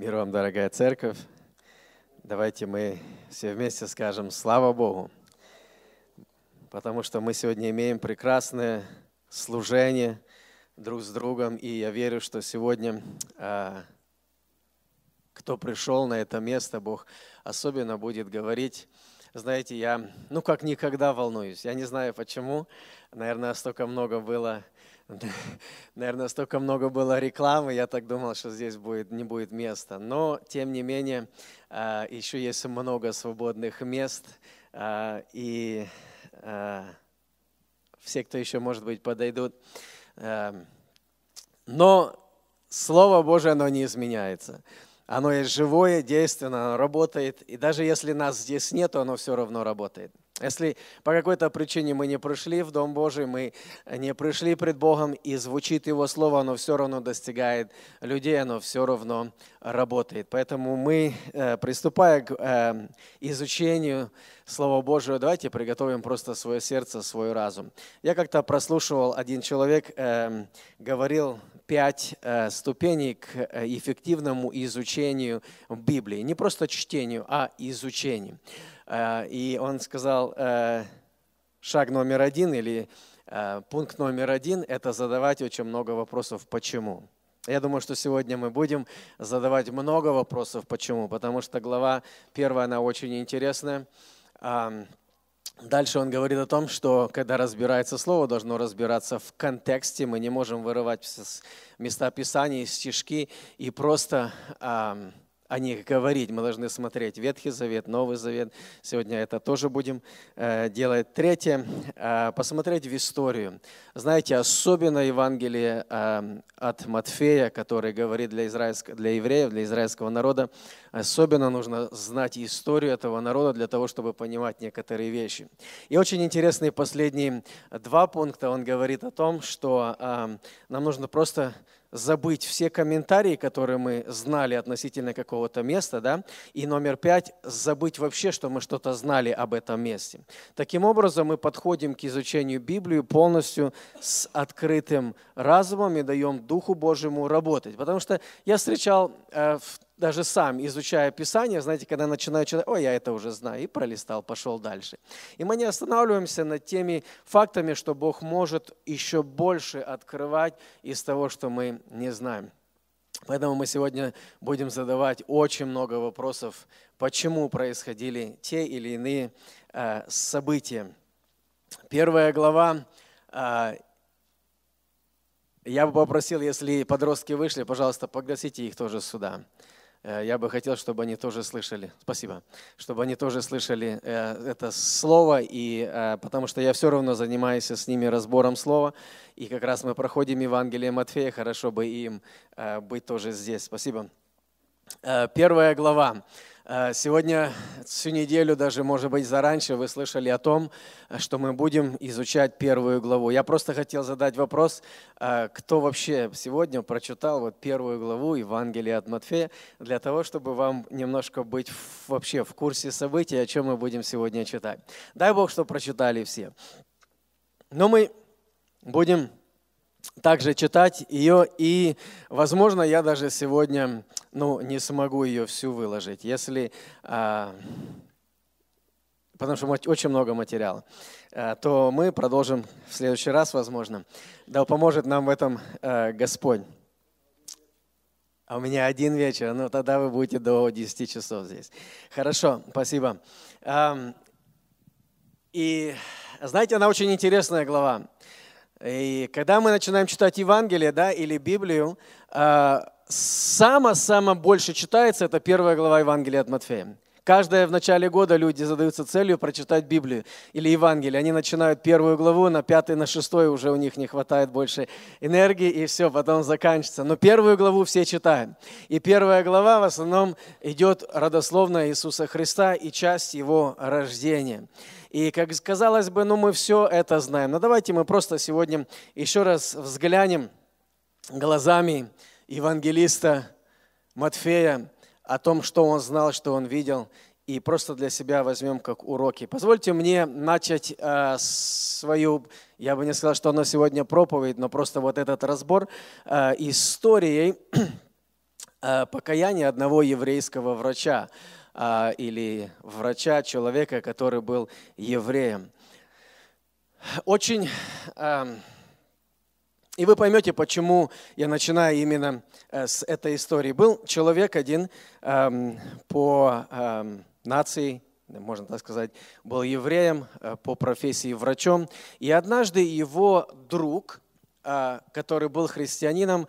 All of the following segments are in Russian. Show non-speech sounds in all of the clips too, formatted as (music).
Мир вам, дорогая церковь. Давайте мы все вместе скажем «Слава Богу», потому что мы сегодня имеем прекрасное служение друг с другом, и я верю, что сегодня, а, кто пришел на это место, Бог особенно будет говорить. Знаете, я, ну, как никогда волнуюсь. Я не знаю почему. Наверное, столько много было (laughs) Наверное, столько много было рекламы, я так думал, что здесь будет, не будет места. Но, тем не менее, а, еще есть много свободных мест. А, и а, все, кто еще, может быть, подойдут. Но Слово Божие, оно не изменяется. Оно есть живое, действенно, оно работает. И даже если нас здесь нет, оно все равно работает. Если по какой-то причине мы не пришли в Дом Божий, мы не пришли пред Богом, и звучит Его Слово, оно все равно достигает людей, оно все равно работает. Поэтому мы, э, приступая к э, изучению Слова Божьего, давайте приготовим просто свое сердце, свой разум. Я как-то прослушивал, один человек э, говорил пять ступеней к эффективному изучению Библии. Не просто чтению, а изучению. Э, и он сказал, э, шаг номер один или э, пункт номер один – это задавать очень много вопросов «почему?». Я думаю, что сегодня мы будем задавать много вопросов «почему?», потому что глава первая, она очень интересная. Дальше он говорит о том, что когда разбирается слово, должно разбираться в контексте. Мы не можем вырывать места Писания, стишки и просто о них говорить. Мы должны смотреть Ветхий Завет, Новый Завет. Сегодня это тоже будем э, делать. Третье, э, посмотреть в историю. Знаете, особенно Евангелие э, от Матфея, который говорит для, израильского, для евреев, для израильского народа, особенно нужно знать историю этого народа для того, чтобы понимать некоторые вещи. И очень интересные последние два пункта. Он говорит о том, что нам нужно просто забыть все комментарии, которые мы знали относительно какого-то места, да, и номер пять, забыть вообще, что мы что-то знали об этом месте. Таким образом, мы подходим к изучению Библии полностью с открытым разумом и даем Духу Божьему работать. Потому что я встречал э, в даже сам, изучая Писание, знаете, когда начинаю читать, ой, я это уже знаю, и пролистал, пошел дальше. И мы не останавливаемся над теми фактами, что Бог может еще больше открывать из того, что мы не знаем. Поэтому мы сегодня будем задавать очень много вопросов, почему происходили те или иные э, события. Первая глава э, я бы попросил, если подростки вышли, пожалуйста, погласите их тоже сюда. Э, я бы хотел, чтобы они тоже слышали, спасибо, чтобы они тоже слышали э, это слово, и, э, потому что я все равно занимаюсь с ними разбором слова, и как раз мы проходим Евангелие Матфея, хорошо бы им быть тоже здесь. Спасибо. Первая глава. Э, сегодня, всю неделю, даже, может быть, зараньше вы слышали о том, что мы будем изучать первую главу. Я просто хотел задать вопрос, э, кто вообще сегодня прочитал вот первую главу Евангелия от Матфея, для того, чтобы вам немножко быть вообще в курсе событий, о чем мы будем сегодня читать. Дай Бог, что прочитали все. Но мы будем также читать ее, и, возможно, я даже сегодня ну, не смогу ее всю выложить, если, а, потому что очень много материала, а, то мы продолжим в следующий раз, возможно. Да поможет нам в этом а, Господь. А у меня один вечер, ну тогда вы будете до 10 часов здесь. Хорошо, спасибо. И знаете, она очень интересная глава. И когда мы начинаем читать Евангелие да, или Библию, само-само больше читается, это первая глава Евангелия от Матфея. Каждое в начале года люди задаются целью прочитать Библию или Евангелие. Они начинают первую главу, на пятый, на шестой уже у них не хватает больше энергии, и все, потом заканчивается. Но первую главу все читают. И первая глава в основном идет родословно Иисуса Христа и часть Его рождения. И, как казалось бы, ну мы все это знаем. Но давайте мы просто сегодня еще раз взглянем глазами евангелиста Матфея о том, что он знал, что он видел, и просто для себя возьмем как уроки. Позвольте мне начать э, свою, я бы не сказал, что она сегодня проповедь, но просто вот этот разбор э, историей (clears throat) э, покаяние одного еврейского врача э, или врача, человека, который был евреем. Очень... Эм, и вы поймете, почему я начинаю именно э, с этой истории. Был человек один эм, по эм, нации, можно так сказать, был евреем э, по профессии врачом. И однажды его друг, э, который был христианином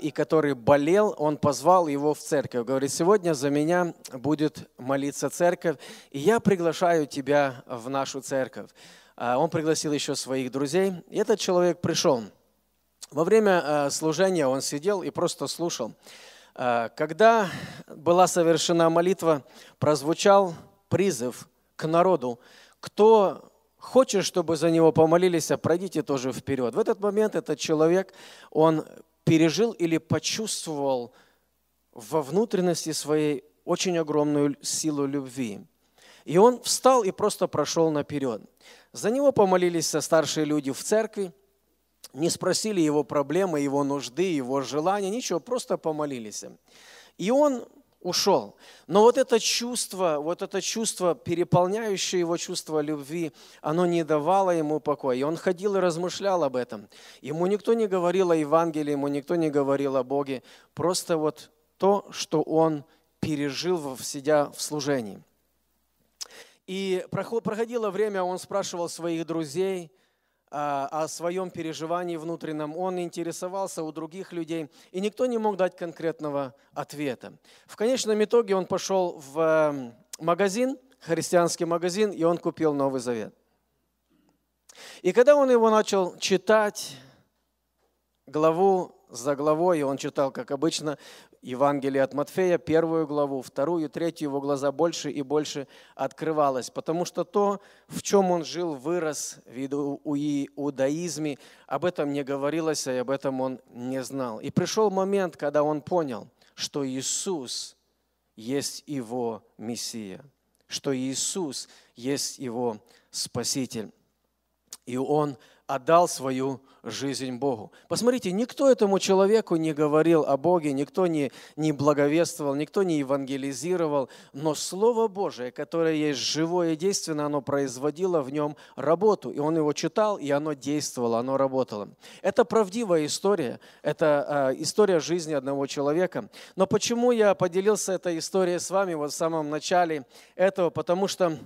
и который болел, он позвал его в церковь. Говорит, сегодня за меня будет молиться церковь, и я приглашаю тебя в нашу церковь. Он пригласил еще своих друзей, и этот человек пришел – во время э, служения он сидел и просто слушал. Э, когда была совершена молитва, прозвучал призыв к народу, кто хочет, чтобы за него помолились, пройдите тоже вперед. В этот момент этот человек, он пережил или почувствовал во внутренности своей очень огромную силу любви. И он встал и просто прошел наперед. За него помолились старшие люди в церкви – не спросили его проблемы, его нужды, его желания, ничего, просто помолились. И он ушел. Но вот это чувство, вот это чувство, переполняющее его чувство любви, оно не давало ему покоя. И он ходил и размышлял об этом. Ему никто не говорил о Евангелии, ему никто не говорил о Боге. Просто вот то, что он пережил, сидя в служении. И проходило время, он спрашивал своих друзей – о своем переживании внутреннем, он интересовался у других людей, и никто не мог дать конкретного ответа. В конечном итоге он пошел в эм, магазин, христианский магазин, и он купил Новый Завет. И когда он его начал читать, главу за главой, и он читал, как обычно, Евангелие от Матфея, первую главу, вторую, третью, его глаза больше и больше открывалось, потому что то, в чем он жил, вырос в иудаизме, об этом не говорилось, и об этом он не знал. И пришел момент, когда он понял, что Иисус есть его Мессия, что Иисус есть его Спаситель. И он отдал свою жизнь Богу. Посмотрите, никто этому человеку не говорил о Боге, никто не, не благовествовал, никто не евангелизировал, но Слово Божие, которое есть живое и действенно, оно производило в нем работу, и он его читал, и оно действовало, оно работало. Это правдивая история, это э, история жизни одного человека. Но почему я поделился этой историей с вами вот в самом начале этого? Потому что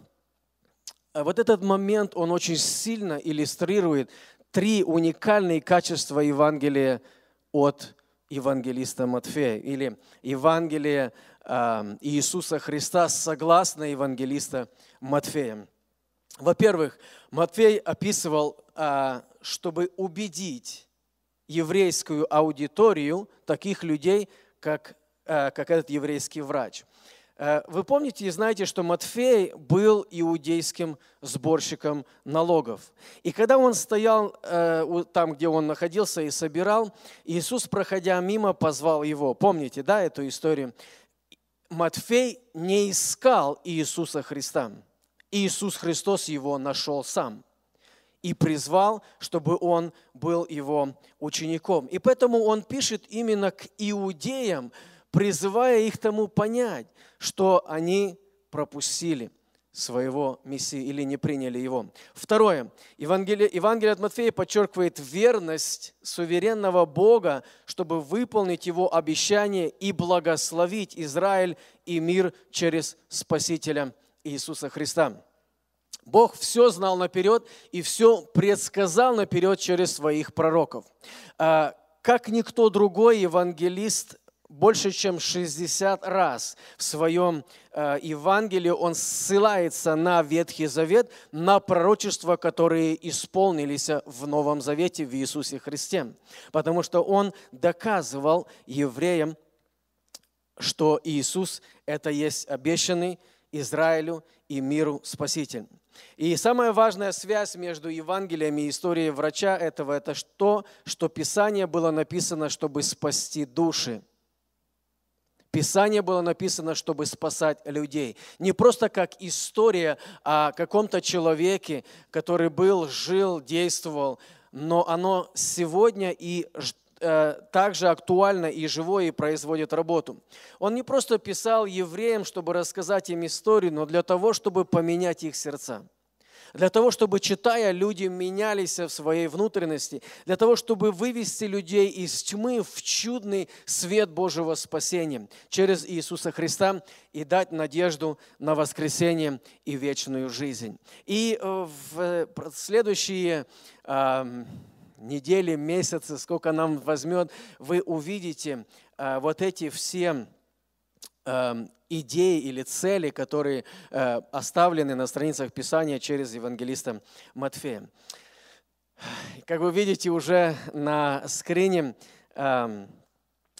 вот этот момент, он очень сильно иллюстрирует три уникальные качества Евангелия от евангелиста Матфея или Евангелие э, Иисуса Христа согласно евангелиста Матфея. Во-первых, Матфей описывал, э, чтобы убедить еврейскую аудиторию таких людей, как, как этот еврейский врач – вы помните и знаете, что Матфей был иудейским сборщиком налогов. И когда он стоял э, там, где он находился и собирал, Иисус, проходя мимо, позвал его. Помните, да, эту историю? Матфей не искал Иисуса Христа. Иисус Христос его нашел сам и призвал, чтобы он был его учеником. И поэтому он пишет именно к иудеям, призывая их тому понять, что они пропустили своего Мессии или не приняли его. Второе. Евангелие, Евангелие от Матфея подчеркивает верность суверенного Бога, чтобы выполнить его обещание и благословить Израиль и мир через Спасителя Иисуса Христа. Бог все знал наперед и все предсказал наперед через своих пророков. А, как никто другой евангелист больше чем 60 раз в своем э, Евангелии он ссылается на Ветхий Завет, на пророчества, которые исполнились в Новом Завете в Иисусе Христе. Потому что он доказывал евреям, что Иисус – это есть обещанный Израилю и миру Спаситель. И самая важная связь между Евангелиями и историей врача этого – это то, что Писание было написано, чтобы спасти души – Писание было написано, чтобы спасать людей. Не просто как история о каком-то человеке, который был, жил, действовал, но оно сегодня и э, также актуально и живое и производит работу. Он не просто писал евреям, чтобы рассказать им историю, но для того, чтобы поменять их сердца для того, чтобы, читая, люди менялись в своей внутренности, для того, чтобы вывести людей из тьмы в чудный свет Божьего спасения через Иисуса Христа и дать надежду на воскресение и вечную жизнь. И э, в следующие недели, месяцы, сколько нам возьмет, вы увидите э, вот эти все идеи или цели, которые э, оставлены на страницах Писания через евангелиста Матфея. Как вы видите уже на скрине, эм,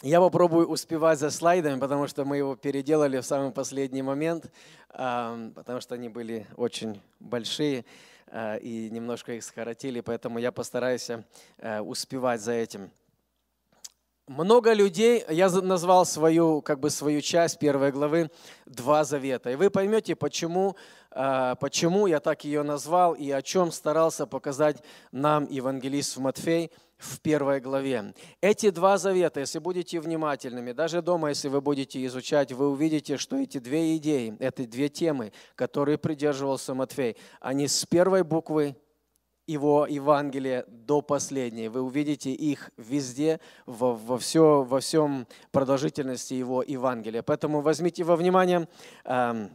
я попробую успевать за слайдами, потому что мы его переделали в самый последний момент, эм, потому что они были очень большие э, и немножко их скоротили, поэтому я постараюсь э, успевать за этим. Много людей, я назвал свою, как бы свою часть первой главы «Два завета». И вы поймете, почему, а, почему я так ее назвал и о чем старался показать нам евангелист Матфей в первой главе. Эти два завета, если будете внимательными, даже дома, если вы будете изучать, вы увидите, что эти две идеи, эти две темы, которые придерживался Матфей, они с первой буквы его Евангелие до последней. Вы увидите их везде, во, во, все, во всем продолжительности его Евангелия. Поэтому возьмите во внимание э,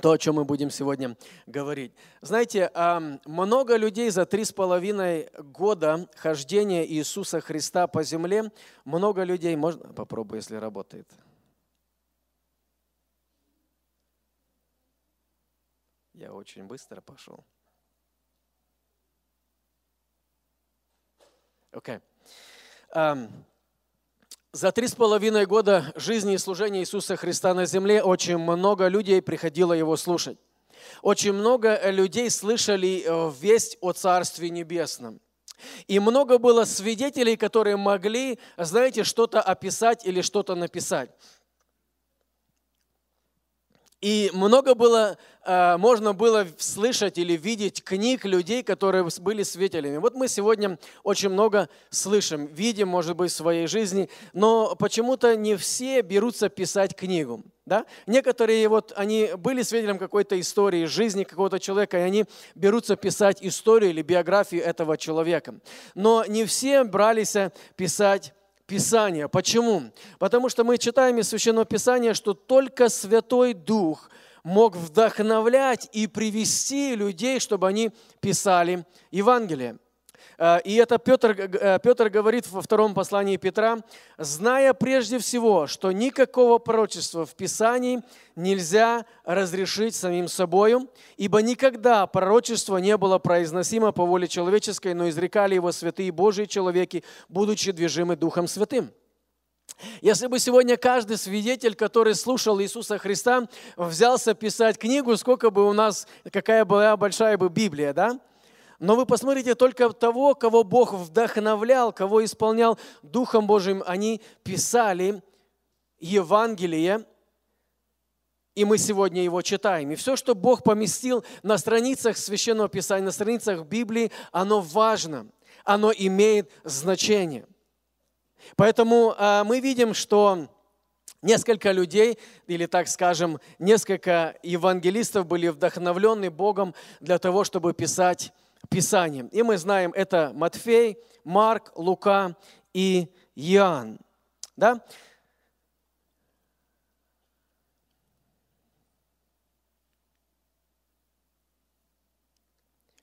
то, о чем мы будем сегодня говорить. Знаете, э, много людей за три с половиной года хождения Иисуса Христа по земле, много людей, можно, попробую, если работает. Я очень быстро пошел. Okay. Um, за три с половиной года жизни и служения Иисуса Христа на земле очень много людей приходило Его слушать. Очень много людей слышали э, весть о Царстве Небесном. И много было свидетелей, которые могли, знаете, что-то описать или что-то написать. И много было, э, можно было слышать или видеть книг людей, которые были свидетелями. Вот мы сегодня очень много слышим, видим, может быть, в своей жизни, но почему-то не все берутся писать книгу. Да? Некоторые вот, они были свидетелем какой-то истории, жизни какого-то человека, и они берутся писать историю или биографию этого человека. Но не все брались писать Писания. Почему? Потому что мы читаем из Священного Писания, что только Святой Дух мог вдохновлять и привести людей, чтобы они писали Евангелие. Э, и это Петр, э, Петр говорит во втором послании Петра, зная прежде всего, что никакого пророчества в Писании нельзя разрешить самим собою, ибо никогда пророчество не было произносимо по воле человеческой, но изрекали его святые Божьи человеки, будучи движимы Духом Святым. Если бы сегодня каждый свидетель, который слушал Иисуса Христа, взялся писать книгу, сколько бы у нас, какая была большая бы Библия, да? Но вы посмотрите только того, кого Бог вдохновлял, кого исполнял Духом Божьим. Они писали Евангелие, и мы сегодня его читаем. И все, что Бог поместил на страницах Священного Писания, на страницах Библии, оно важно, оно имеет значение. Поэтому э, мы видим, что несколько людей, или так скажем, несколько евангелистов были вдохновлены Богом для того, чтобы писать Писанием. И мы знаем, это Матфей, Марк, Лука и Иоанн. Да?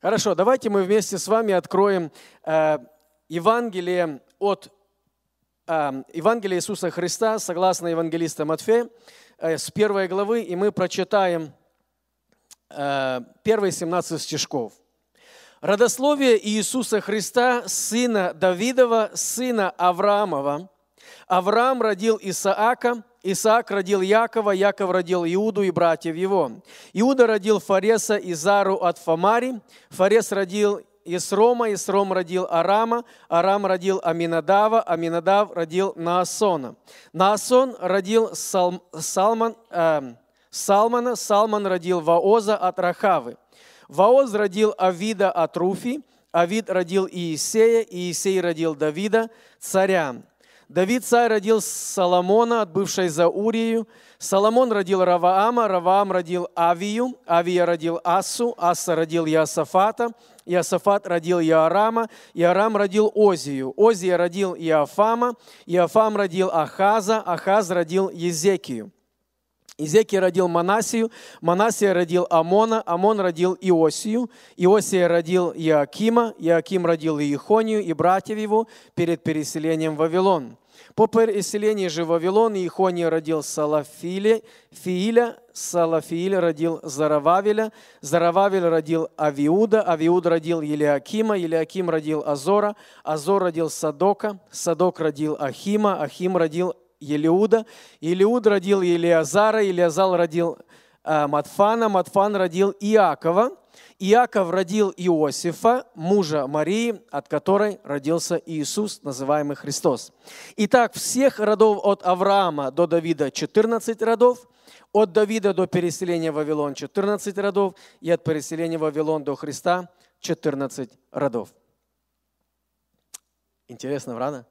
Хорошо, давайте мы вместе с вами откроем э, Евангелие от э, Евангелие Иисуса Христа, согласно евангелиста Матфея, э, с первой главы, и мы прочитаем э, первые 17 стишков. Родословие Иисуса Христа, сына Давидова, сына Авраамова. Авраам родил Исаака, Исаак родил Якова, Яков родил Иуду и братьев его. Иуда родил Фареса и Зару от Фамари, Фарес родил Исрома, Исром родил Арама, Арам родил Аминадава, Аминадав родил Наасона. Наасон родил Сал, Салман, э, Салмана, Салман родил Ваоза от Рахавы. Ваоз родил Авида от Руфи, Авид родил Иисея, Иисей родил Давида, царя. Давид царь родил Соломона, отбывший за Урию. Соломон родил Раваама, Раваам родил Авию, Авия родил Асу, Аса родил Иосафата, Иосафат родил Иорама, Иорам родил Озию, Озия родил Иофама, Иофам родил Ахаза, Ахаз родил Езекию. Изекия родил Манасию, Манасия родил Амона, Амон родил Иосию, Иосия родил Иакима, Иаким родил Иехонию и братьев его перед переселением в Вавилон. По переселении же в Вавилон Иехония родил Салафиля, Фииля, Салафииль родил Зарававеля, Зарававель родил Авиуда, Авиуд родил Елиакима, Елиаким родил Азора, Азор родил Садока, Садок родил Ахима, Ахим родил Елиуда, Елиуд родил Елиазара, Елиазал родил э, Матфана, Матфан родил Иакова, Иаков родил Иосифа, мужа Марии, от которой родился Иисус, называемый Христос. Итак, всех родов от Авраама до Давида 14 родов, от Давида до переселения в Вавилон 14 родов, и от переселения в Вавилон до Христа 14 родов. Интересно, правда?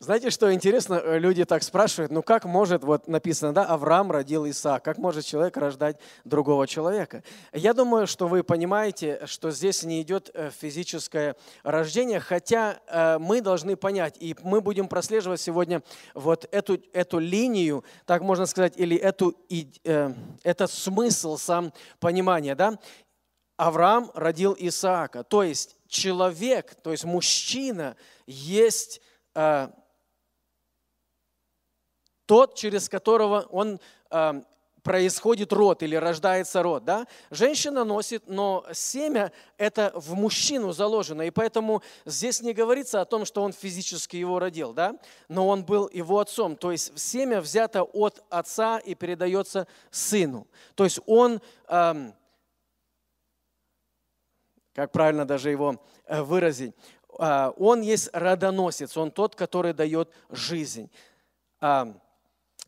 Знаете, что интересно, э, люди так спрашивают, ну как может, вот написано, да, Авраам родил Исаак, как может человек рождать другого человека? Я думаю, что вы понимаете, что здесь не идет э, физическое рождение, хотя э, мы должны понять, и мы будем прослеживать сегодня вот эту, эту линию, так можно сказать, или эту, этот смысл сам понимания, да? Авраам родил Исаака, то есть человек, то есть мужчина есть тот, через которого он э, происходит род или рождается род. Да? Женщина носит, но семя это в мужчину заложено. И поэтому здесь не говорится о том, что он физически его родил, да? но он был его отцом. То есть семя взято от отца и передается сыну. То есть он, эм, как правильно даже его э, выразить, э, он есть родоносец, он тот, который дает жизнь.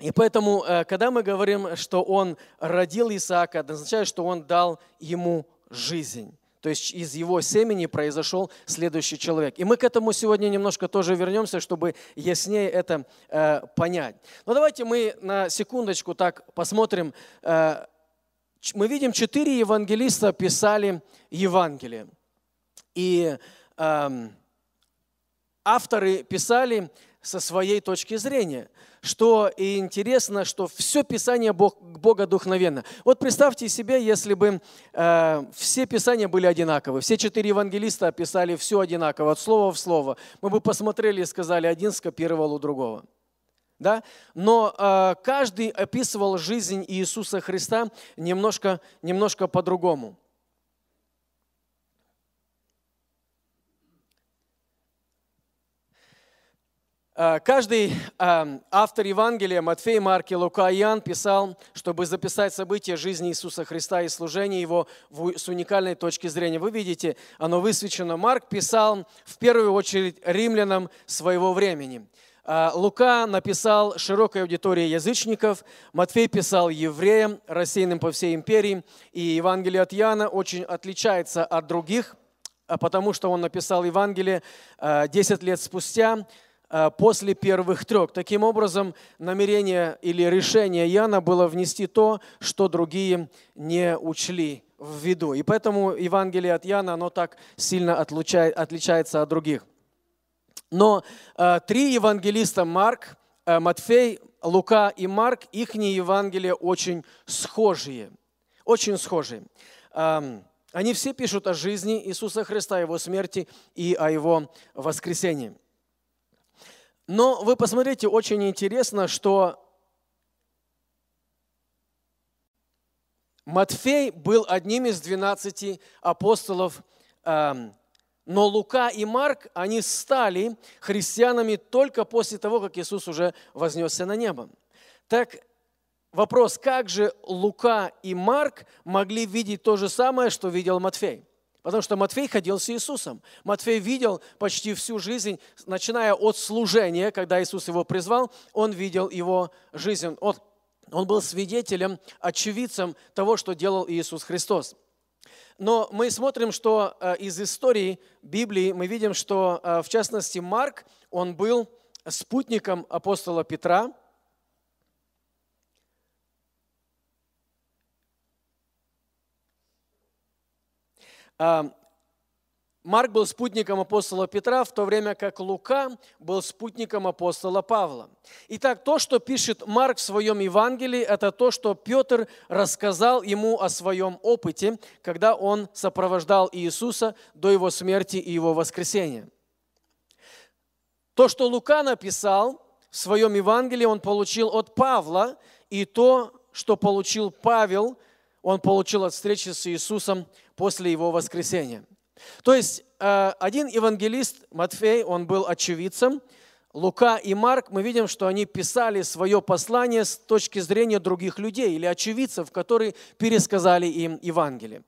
И поэтому, э, когда мы говорим, что он родил Исаака, это означает, что он дал ему жизнь. То есть из его семени произошел следующий человек. И мы к этому сегодня немножко тоже вернемся, чтобы яснее это э, понять. Но давайте мы на секундочку так посмотрим. Э, мы видим, четыре евангелиста писали Евангелие. И э, авторы писали со своей точки зрения – что и интересно, что все Писание Бог, Бога духовенно. Вот представьте себе, если бы э, все Писания были одинаковы, все четыре евангелиста описали все одинаково, от слова в слово. Мы бы посмотрели и сказали, один скопировал у другого. Да? Но э, каждый описывал жизнь Иисуса Христа немножко, немножко по-другому. Каждый эм, автор Евангелия, Матфей, Марк и Лука Иоанн, писал, чтобы записать события жизни Иисуса Христа и служения Его с уникальной точки зрения. Вы видите, оно высвечено. Марк писал в первую очередь римлянам своего времени. Э, Лука написал широкой аудитории язычников, Матфей писал евреям, рассеянным по всей империи, и Евангелие от Иоанна очень отличается от других, э, потому что он написал Евангелие 10 лет спустя, Э, после первых трех. Таким образом, намерение или решение Иоанна было внести то, что другие не учли в виду. И поэтому Евангелие от Иоанна, оно так сильно отличает, отличается от других. Но э, три евангелиста Марк, э, Матфей, Лука и Марк, их Евангелия очень схожие. Очень схожие. Э, они все пишут о жизни Иисуса Христа, Его смерти и о Его воскресении. Но вы посмотрите, очень интересно, что Матфей был одним из двенадцати апостолов, эм, но Лука и Марк, они стали христианами только после того, как Иисус уже вознесся на небо. Так вопрос, как же Лука и Марк могли видеть то же самое, что видел Матфей? Потому что Матфей ходил с Иисусом. Матфей видел почти всю жизнь, начиная от служения, когда Иисус его призвал, он видел его жизнь. Он, он был свидетелем, очевидцем того, что делал Иисус Христос. Но мы смотрим, что э, из истории Библии мы видим, что э, в частности Марк, он был спутником апостола Петра. Марк был спутником апостола Петра, в то время как Лука был спутником апостола Павла. Итак, то, что пишет Марк в своем Евангелии, это то, что Петр рассказал ему о своем опыте, когда он сопровождал Иисуса до его смерти и его воскресения. То, что Лука написал в своем Евангелии, он получил от Павла, и то, что получил Павел, он получил от встречи с Иисусом после его воскресения. То есть э, один евангелист, Матфей, он был очевидцем, Лука и Марк, мы видим, что они писали свое послание с точки зрения других людей или очевидцев, которые пересказали им Евангелие.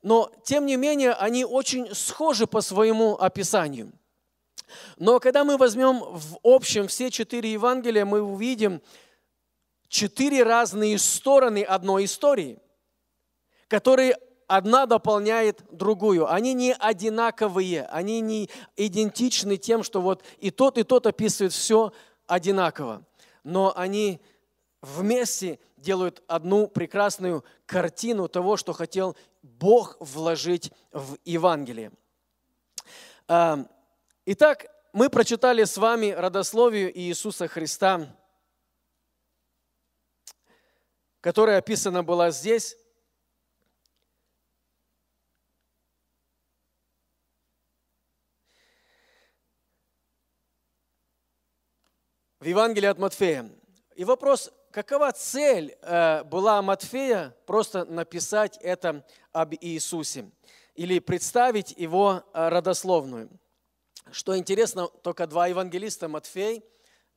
Но, тем не менее, они очень схожи по своему описанию. Но когда мы возьмем в общем все четыре Евангелия, мы увидим четыре разные стороны одной истории, которые одна дополняет другую. Они не одинаковые, они не идентичны тем, что вот и тот, и тот описывает все одинаково. Но они вместе делают одну прекрасную картину того, что хотел Бог вложить в Евангелие. А, итак, мы прочитали с вами родословие Иисуса Христа, которая описана была здесь. В Евангелии от Матфея. И вопрос, какова цель э, была Матфея просто написать это об Иисусе или представить его э, родословную? Что интересно, только два евангелиста, Матфей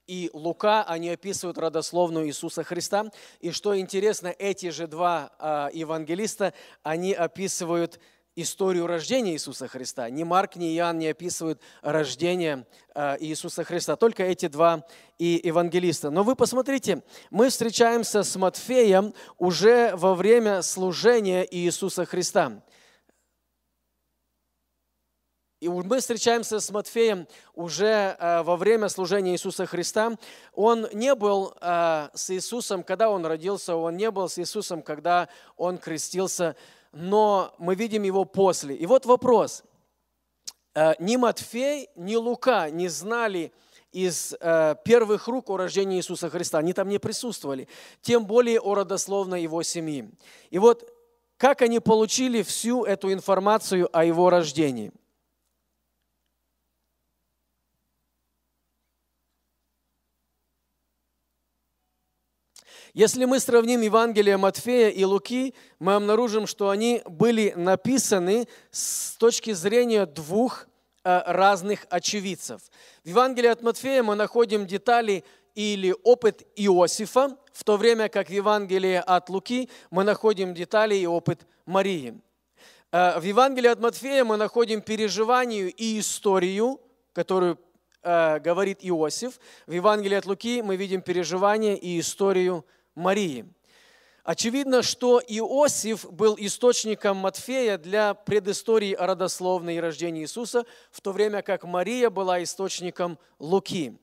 и Лука, они описывают родословную Иисуса Христа. И что интересно, эти же два э, евангелиста, они описывают историю рождения Иисуса Христа. Ни Марк, ни Иоанн не описывают рождение э, Иисуса Христа, только эти два и евангелиста. Но вы посмотрите, мы встречаемся с Матфеем уже во время служения Иисуса Христа. И мы встречаемся с Матфеем уже э, во время служения Иисуса Христа. Он не был э, с Иисусом, когда он родился, он не был с Иисусом, когда он крестился но мы видим его после. И вот вопрос. Э, ни Матфей, ни Лука не знали из э, первых рук о рождении Иисуса Христа. Они там не присутствовали. Тем более о родословной его семьи. И вот как они получили всю эту информацию о его рождении – Если мы сравним Евангелие Матфея и Луки, мы обнаружим, что они были написаны с точки зрения двух э, разных очевидцев. В Евангелии от Матфея мы находим детали или опыт Иосифа, в то время как в Евангелии от Луки мы находим детали и опыт Марии. Э, в Евангелии от Матфея мы находим переживание и историю, которую э, говорит Иосиф. В Евангелии от Луки мы видим переживание и историю Марии. Очевидно, что Иосиф был источником Матфея для предыстории о родословной и рождении Иисуса, в то время как Мария была источником Луки.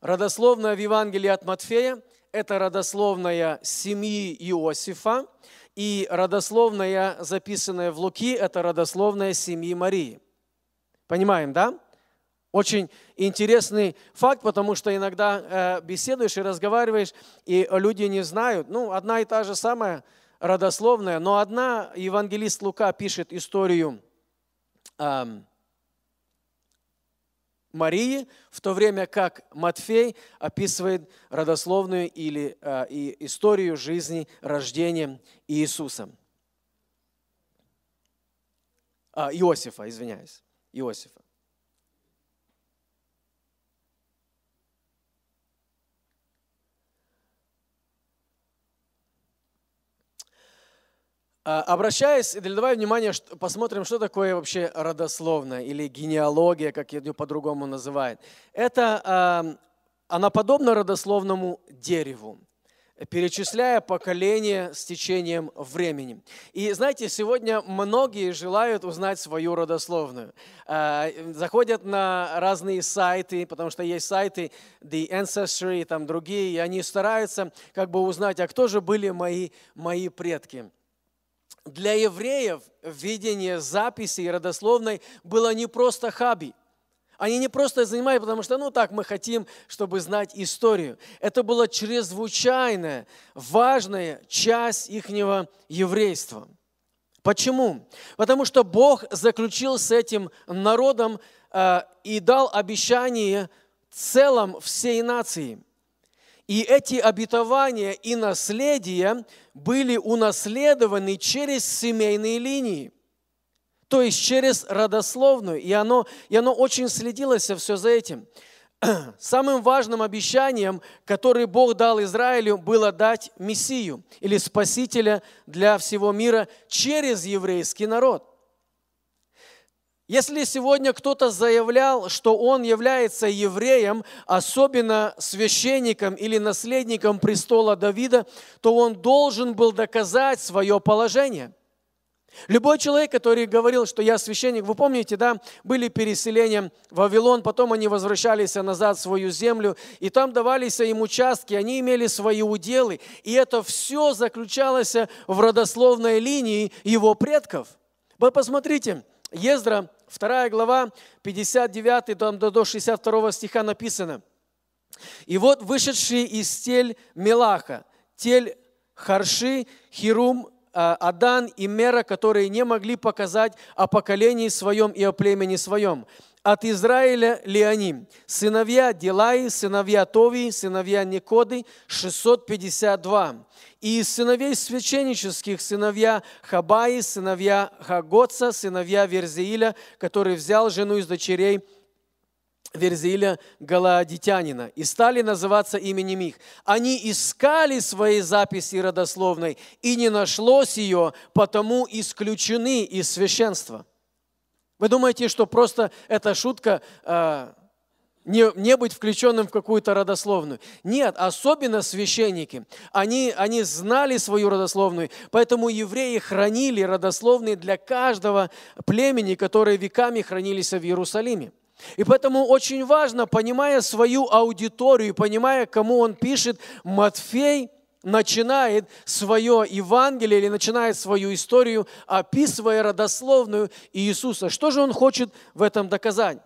Родословная в Евангелии от Матфея – это родословная семьи Иосифа, и родословная, записанная в Луки, это родословная семьи Марии. Понимаем, да? Очень интересный факт, потому что иногда э, беседуешь и разговариваешь, и люди не знают. Ну, одна и та же самая родословная, но одна евангелист Лука пишет историю Марии, в то время как Матфей описывает родословную или э, и историю жизни рождения Иисуса. А, Иосифа, извиняюсь, Иосифа. Обращаясь, давай внимание, посмотрим, что такое вообще родословная или генеалогия, как ее по-другому называют. Это, она подобна родословному дереву. перечисляя поколения с течением времени. И знаете, сегодня многие желают узнать свою родословную. А, заходят на разные сайты, потому что есть сайты The Ancestry там другие, и они стараются как бы узнать, а кто же были мои, мои предки. Для евреев введение записи родословной было не просто хаби – они не просто занимались, потому что, ну так, мы хотим, чтобы знать историю. Это была чрезвычайная, важная часть ихнего еврейства. Почему? Потому что Бог заключил с этим народом э, и дал обещание целом всей нации. И эти обетования и наследия были унаследованы через семейные линии. То есть через родословную. И оно, и оно очень следилось все за этим. (clears throat) Самым важным обещанием, которое Бог дал Израилю, было дать Мессию или Спасителя для всего мира через еврейский народ. Если сегодня кто-то заявлял, что он является евреем, особенно священником или наследником престола Давида, то он должен был доказать свое положение – Любой человек, который говорил, что я священник, вы помните, да, были переселения в Вавилон, потом они возвращались назад в свою землю, и там давались им участки, они имели свои уделы, и это все заключалось в родословной линии его предков. Вы посмотрите, Ездра, 2 глава, 59 до 62 стиха написано. «И вот вышедшие из тель Мелаха, тель Харши, Хирум, Э, Адан и Мера, которые не могли показать о поколении своем и о племени своем. От Израиля ли они? Сыновья Дилаи, сыновья Тови, сыновья Никоды, 652. И из сыновей священнических сыновья Хабаи, сыновья Хагоца, сыновья Верзеиля, который взял жену из дочерей Верзиля Галаадитянина и стали называться именем их. Они искали свои записи родословной, и не нашлось ее, потому исключены из священства. Вы думаете, что просто эта шутка э, не, не быть включенным в какую-то родословную? Нет, особенно священники. Они, они знали свою родословную, поэтому евреи хранили родословные для каждого племени, которые веками хранились в Иерусалиме. И поэтому очень важно, понимая свою аудиторию, понимая, кому он пишет, Матфей начинает свое Евангелие или начинает свою историю, описывая родословную Иисуса. Что же он хочет в этом доказать?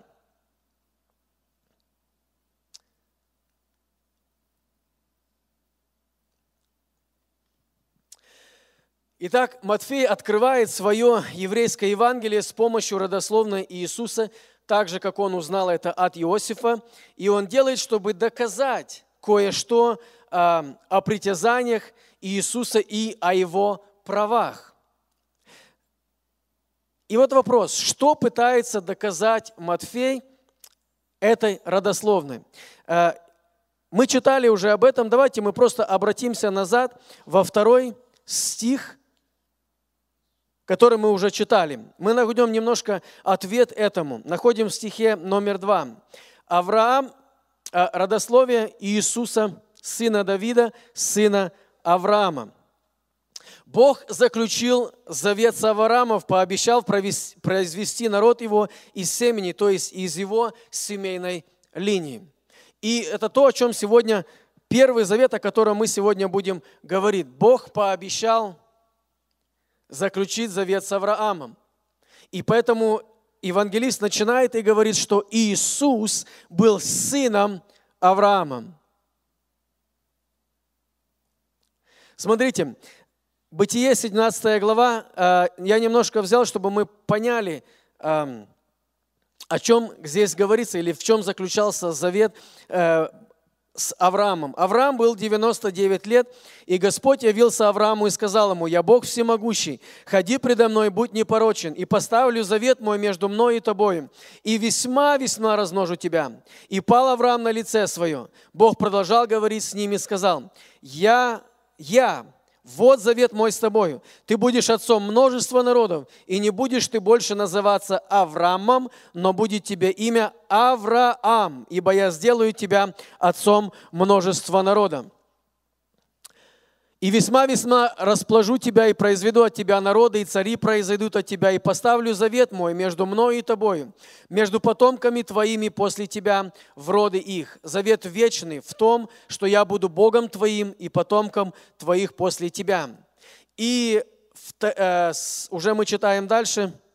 Итак, Матфей открывает свое еврейское Евангелие с помощью родословной Иисуса – так же, как он узнал это от Иосифа, и он делает, чтобы доказать кое-что э, о притязаниях Иисуса и о его правах. И вот вопрос, что пытается доказать Матфей этой родословной? Э, мы читали уже об этом, давайте мы просто обратимся назад во второй стих который мы уже читали. Мы найдем немножко ответ этому. Находим в стихе номер два. Авраам, э, родословие Иисуса, сына Давида, сына Авраама. Бог заключил завет с Авраамом, пообещал произвести народ его из семени, то есть из его семейной линии. И это то, о чем сегодня, первый завет, о котором мы сегодня будем говорить. Бог пообещал заключить завет с Авраамом. И поэтому евангелист начинает и говорит, что Иисус был сыном Авраама. Смотрите, Бытие, 17 глава, э, я немножко взял, чтобы мы поняли, эм, о чем здесь говорится, или в чем заключался завет э, с Авраамом. Авраам был 99 лет, и Господь явился Аврааму и сказал ему, «Я Бог всемогущий, ходи предо мной, будь непорочен, и поставлю завет мой между мной и тобою, и весьма-весьма размножу тебя». И пал Авраам на лице свое. Бог продолжал говорить с ним и сказал, «Я, я, вот завет мой с тобою. Ты будешь отцом множества народов, и не будешь ты больше называться Авраамом, но будет тебе имя Авраам, ибо я сделаю тебя отцом множества народов. И весьма-весьма расположу тебя и произведу от тебя народы, и цари произойдут от тебя, и поставлю завет мой между мной и тобою, между потомками твоими после тебя в роды их. Завет вечный в том, что я буду Богом твоим и потомком твоих после тебя. И э, уже мы читаем дальше –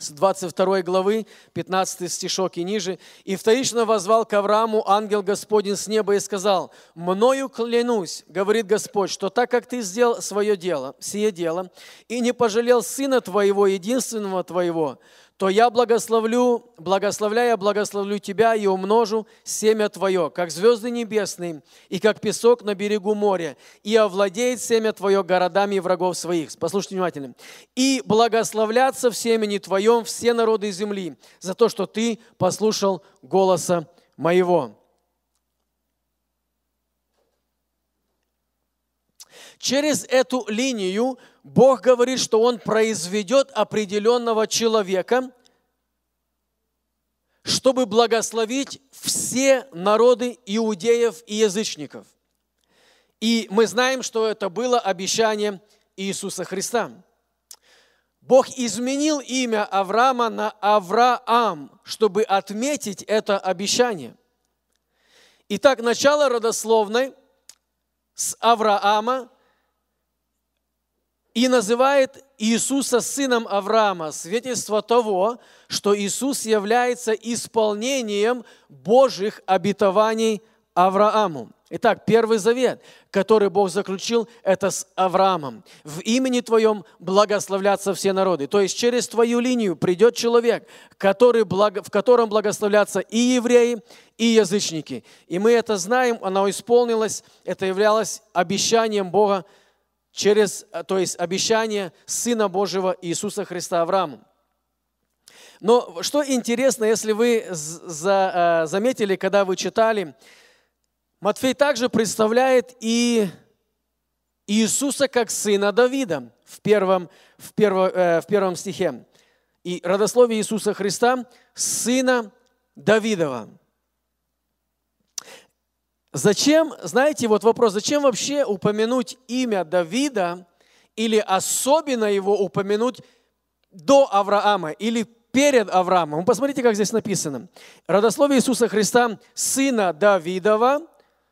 с 22 главы, 15 стишок и ниже. «И вторично возвал к Аврааму ангел Господень с неба и сказал, «Мною клянусь, говорит Господь, что так как ты сделал свое дело, сие дело, и не пожалел сына твоего, единственного твоего, то я благословлю, благословляя, благословлю тебя и умножу семя твое, как звезды небесные и как песок на берегу моря, и овладеет семя твое городами врагов своих. Послушайте внимательно. И благословляться в семени твоем все народы земли за то, что ты послушал голоса моего. Через эту линию Бог говорит, что Он произведет определенного человека, чтобы благословить все народы иудеев и язычников. И мы знаем, что это было обещание Иисуса Христа. Бог изменил имя Авраама на Авраам, чтобы отметить это обещание. Итак, начало родословной с Авраама и называет Иисуса сыном Авраама, свидетельство того, что Иисус является исполнением Божьих обетований Аврааму. Итак, Первый Завет, который Бог заключил, это с Авраамом. В имени Твоем благословлятся все народы. То есть через Твою линию придет человек, который, в котором благословлятся и евреи, и язычники. И мы это знаем, оно исполнилось, это являлось обещанием Бога через, э, то есть обещание Сына Божьего Иисуса Христа Аврааму. Но что интересно, если вы э, заметили, когда вы читали, Матфей также представляет и Иисуса как сына Давида в первом, в первом, э, в первом стихе. И родословие Иисуса Христа – сына Давидова. Зачем, знаете, вот вопрос, зачем вообще упомянуть имя Давида или особенно его упомянуть до Авраама или перед Авраамом? Посмотрите, как здесь написано. Родословие Иисуса Христа, сына Давидова,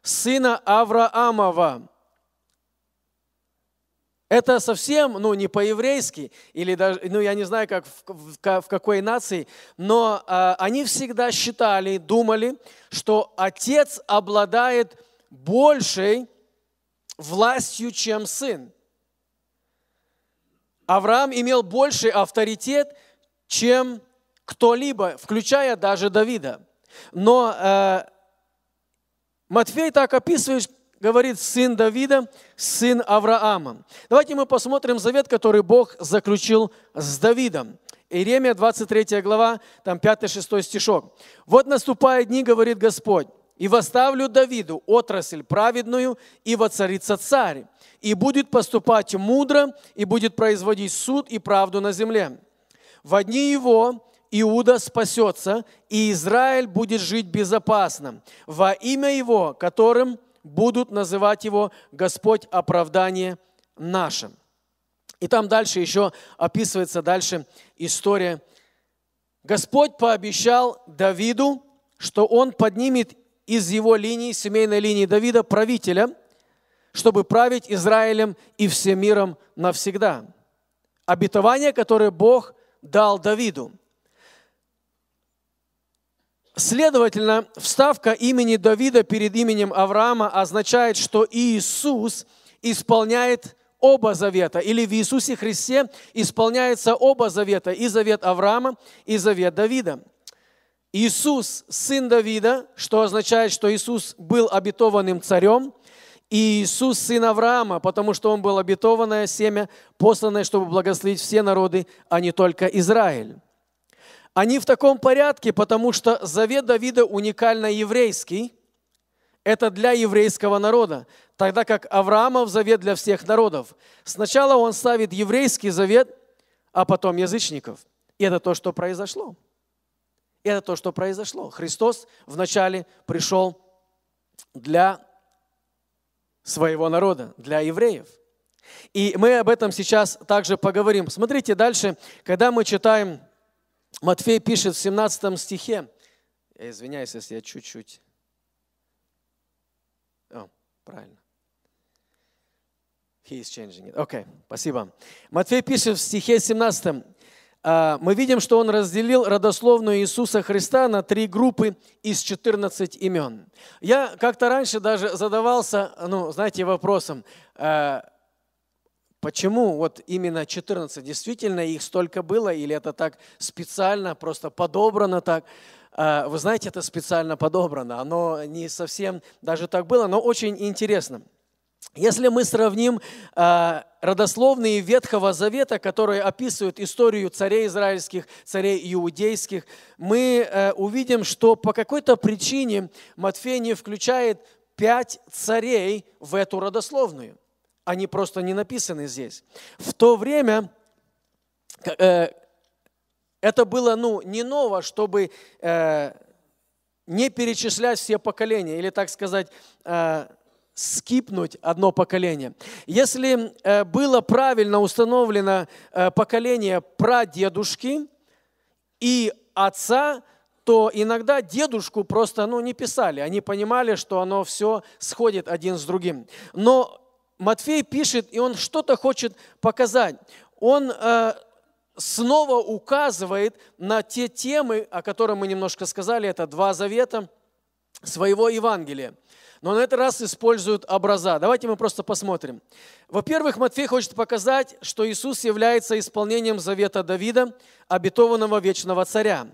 сына Авраамова. Это совсем, ну, не по-еврейски, или даже, ну, я не знаю, как в, в, в какой нации, но а, они всегда считали, думали, что отец обладает большей властью, чем сын. Авраам имел больший авторитет, чем кто-либо, включая даже Давида. Но э, Матфей так описывает, говорит сын Давида, сын Авраама. Давайте мы посмотрим завет, который Бог заключил с Давидом. Иеремия 23 глава, там 5-6 стишок. «Вот наступают дни, говорит Господь, и восставлю Давиду отрасль праведную, и воцарится царь, и будет поступать мудро, и будет производить суд и правду на земле. В дни его Иуда спасется, и Израиль будет жить безопасно во имя его, которым будут называть его Господь оправдание наше. И там дальше еще описывается дальше история. Господь пообещал Давиду, что он поднимет из его линии, семейной линии Давида, правителя, чтобы править Израилем и всем миром навсегда. Обетование, которое Бог дал Давиду – Следовательно, вставка имени Давида перед именем Авраама означает, что Иисус исполняет оба завета, или в Иисусе Христе исполняется оба завета, и завет Авраама, и завет Давида. Иисус – сын Давида, что означает, что Иисус был обетованным царем, и Иисус – сын Авраама, потому что он был обетованное семя, посланное, чтобы благословить все народы, а не только Израиль. Они в таком порядке, потому что завет Давида уникально еврейский. Это для еврейского народа, тогда как Авраамов завет для всех народов. Сначала он ставит еврейский завет, а потом язычников. И это то, что произошло. Это то, что произошло. Христос вначале пришел для своего народа, для евреев. И мы об этом сейчас также поговорим. Смотрите дальше, когда мы читаем, Матфей пишет в 17 стихе, я извиняюсь, если я чуть-чуть... О, правильно. He is changing it. Окей, okay, спасибо. Матфей пишет в стихе 17, а, мы видим, что он разделил родословную Иисуса Христа на три группы из 14 имен. Я как-то раньше даже задавался, ну, знаете, вопросом, а, почему вот именно 14? Действительно их столько было или это так специально, просто подобрано так? А, вы знаете, это специально подобрано. Оно не совсем даже так было, но очень интересно. Если мы сравним э, родословные Ветхого Завета, которые описывают историю царей израильских, царей иудейских, мы э, увидим, что по какой-то причине Матфей не включает пять царей в эту родословную. Они просто не написаны здесь. В то время э, это было ну, не ново, чтобы э, не перечислять все поколения, или, так сказать, э, скипнуть одно поколение. Если э, было правильно установлено э, поколение прадедушки и отца, то иногда дедушку просто ну, не писали. Они понимали, что оно все сходит один с другим. Но Матфей пишет, и он что-то хочет показать. Он э, снова указывает на те темы, о которых мы немножко сказали, это два завета своего Евангелия но на этот раз используют образа. Давайте мы просто посмотрим. Во-первых, Матфей хочет показать, что Иисус является исполнением завета Давида, обетованного вечного царя.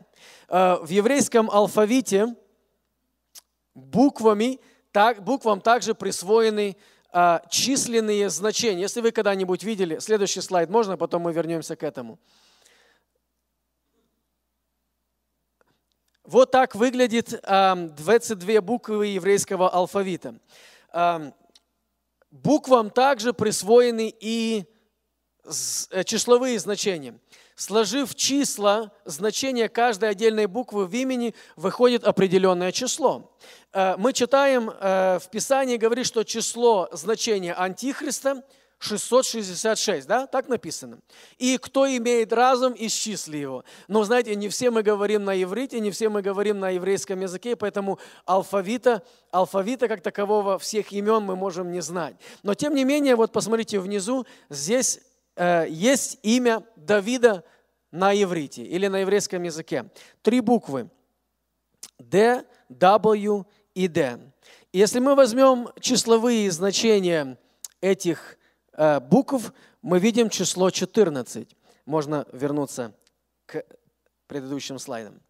Э, в еврейском алфавите буквами, так, буквам также присвоены а, численные значения. Если вы когда-нибудь видели, следующий слайд можно, потом мы вернемся к этому. Вот так выглядит 22 буквы еврейского алфавита. Буквам также присвоены и числовые значения. Сложив числа, значение каждой отдельной буквы в имени, выходит определенное число. Э, мы читаем э, в Писании, говорит, что число значения Антихриста – 666, да, так написано. И кто имеет разум, исчисли его. Но, знаете, не все мы говорим на иврите, не все мы говорим на еврейском языке, поэтому алфавита, алфавита как такового всех имен мы можем не знать. Но, тем не менее, вот посмотрите внизу, здесь э, есть имя Давида на иврите или на еврейском языке. Три буквы. Д, W и Д. Если мы возьмем числовые значения этих Э, букв мы видим число 14. Можно вернуться к предыдущим слайдам.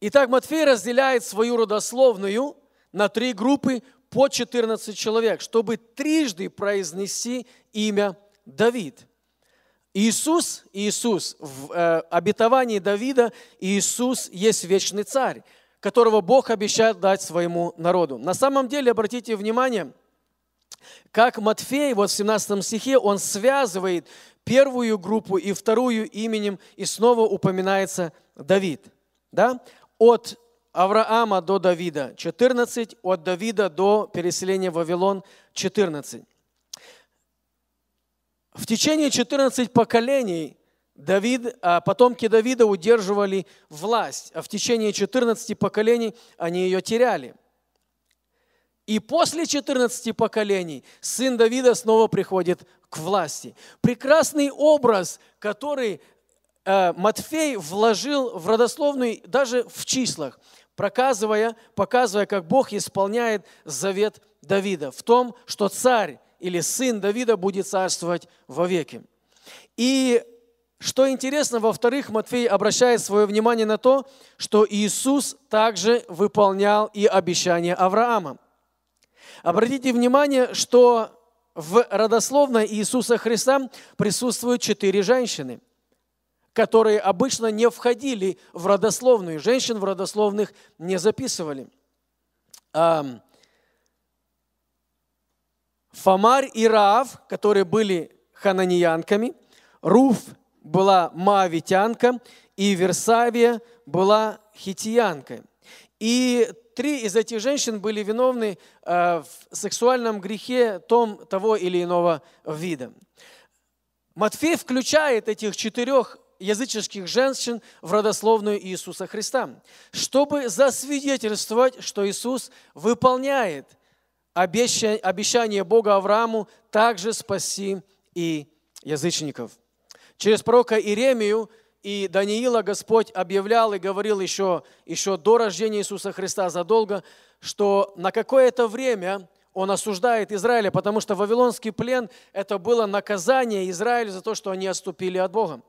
Итак, Матфей разделяет свою родословную на три группы по 14 человек, чтобы трижды произнести имя Давид. Иисус, Иисус, в э, обетовании Давида, Иисус есть вечный царь которого Бог обещает дать своему народу. На самом деле, обратите внимание, как Матфей, вот в 17 стихе, он связывает первую группу и вторую именем, и снова упоминается Давид. Да? От Авраама до Давида 14, от Давида до переселения в Вавилон 14. В течение 14 поколений Давид, а потомки Давида удерживали власть, а в течение 14 поколений они ее теряли. И после 14 поколений сын Давида снова приходит к власти. Прекрасный образ, который Матфей вложил в родословную даже в числах, показывая, показывая, как Бог исполняет завет Давида в том, что царь или сын Давида будет царствовать вовеки. И что интересно, во-вторых, Матфей обращает свое внимание на то, что Иисус также выполнял и обещания Авраама. Обратите внимание, что в родословной Иисуса Христа присутствуют четыре женщины, которые обычно не входили в родословную. Женщин в родословных не записывали. Фомарь и Раав, которые были хананиянками, Руф была маавитянка, и Версавия была хитиянкой. И три из этих женщин были виновны в сексуальном грехе том, того или иного вида. Матфей включает этих четырех языческих женщин в родословную Иисуса Христа, чтобы засвидетельствовать, что Иисус выполняет обещание Бога Аврааму также спаси и язычников. Через пророка Иеремию и Даниила Господь объявлял и говорил еще, еще до рождения Иисуса Христа задолго, что на какое-то время он осуждает Израиля, потому что Вавилонский плен – это было наказание Израилю за то, что они отступили от Бога.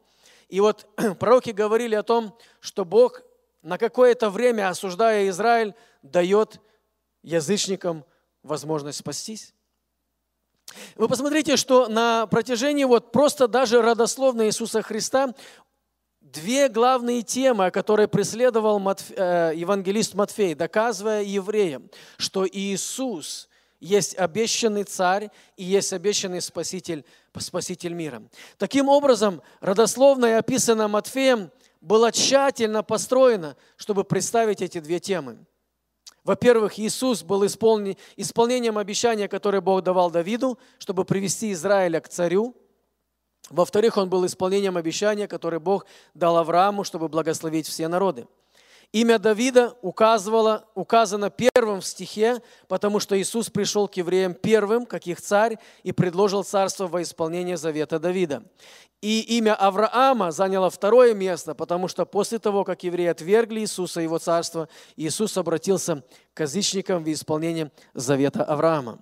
И вот (clears throat) пророки говорили о том, что Бог на какое-то время, осуждая Израиль, дает язычникам возможность спастись. Вы посмотрите, что на протяжении вот просто даже родословной Иисуса Христа две главные темы, которые преследовал Матф... э, евангелист Матфей, доказывая евреям, что Иисус есть обещанный царь и есть обещанный спаситель, спаситель мира. Таким образом, родословная, описанная Матфеем, была тщательно построена, чтобы представить эти две темы. Во-первых, Иисус был исполнен, исполнением обещания, которое Бог давал Давиду, чтобы привести Израиля к царю. Во-вторых, он был исполнением обещания, которое Бог дал Аврааму, чтобы благословить все народы. Имя Давида указывало, указано первым в стихе, потому что Иисус пришел к евреям первым, как их царь, и предложил царство во исполнение завета Давида. И имя Авраама заняло второе место, потому что после того, как евреи отвергли Иисуса и его царство, Иисус обратился к язычникам в исполнение завета Авраама.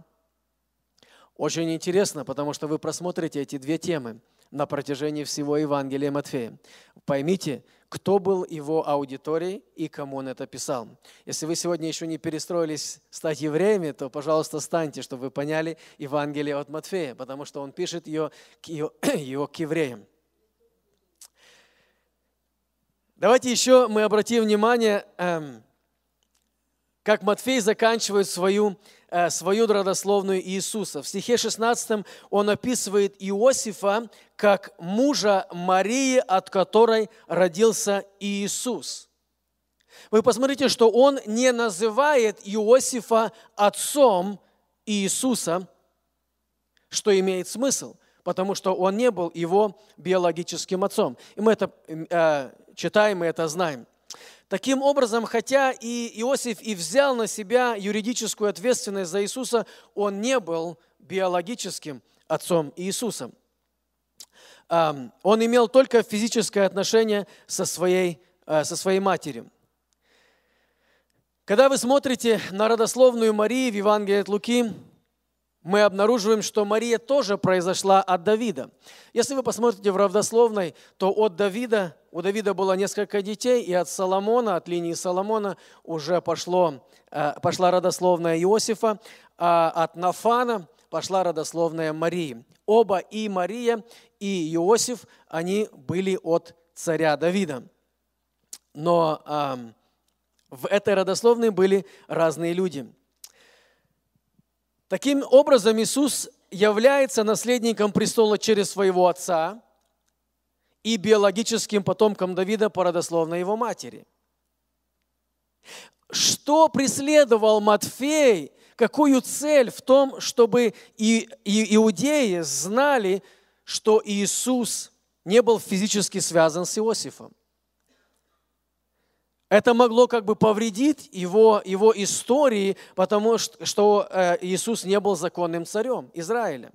Очень интересно, потому что вы просмотрите эти две темы на протяжении всего Евангелия Матфея. Поймите, кто был его аудиторией и кому он это писал. Если вы сегодня еще не перестроились стать евреями, то, пожалуйста, станьте, чтобы вы поняли Евангелие от Матфея, потому что он пишет ее ее, ее к евреям. Давайте еще мы обратим внимание, эм, как Матфей заканчивает свою свою родословную Иисуса. В стихе 16 он описывает Иосифа как мужа Марии, от которой родился Иисус. Вы посмотрите, что он не называет Иосифа отцом Иисуса, что имеет смысл, потому что он не был его биологическим отцом. И мы это э, читаем, мы это знаем. Таким образом, хотя и Иосиф и взял на себя юридическую ответственность за Иисуса, он не был биологическим отцом Иисуса. Он имел только физическое отношение со своей, э, со своей матерью. Когда вы смотрите на родословную Марии в Евангелии от Луки, мы обнаруживаем, что Мария тоже произошла от Давида. Если вы посмотрите в родословной, то от Давида, у Давида было несколько детей, и от Соломона, от линии Соломона уже пошло, э, пошла родословная Иосифа, а от Нафана пошла родословная Марии. Оба, и Мария, и Иосиф, они были от царя Давида. Но в этой родословной были разные люди – Таким образом, Иисус является наследником престола через своего отца и биологическим потомком Давида по родословной его матери. Что преследовал Матфей, какую цель в том, чтобы и, и иудеи знали, что Иисус не был физически связан с Иосифом? Это могло как бы повредить его, его истории, потому что, э, Иисус не был законным царем Израиля.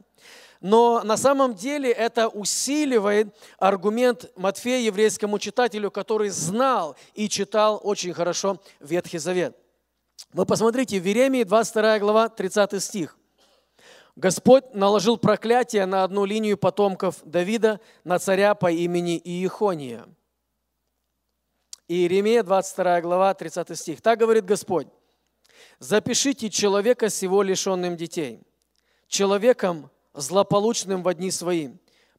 Но на самом деле это усиливает аргумент Матфея еврейскому читателю, который знал и читал очень хорошо Ветхий Завет. Вы посмотрите, в Еремии 22 глава, 30 стих. Господь наложил проклятие на одну линию потомков Давида, на царя по имени Иехония – Иеремия, 22 глава, 30 стих. Так говорит Господь. «Запишите человека всего лишенным детей, человеком злополучным в дни свои,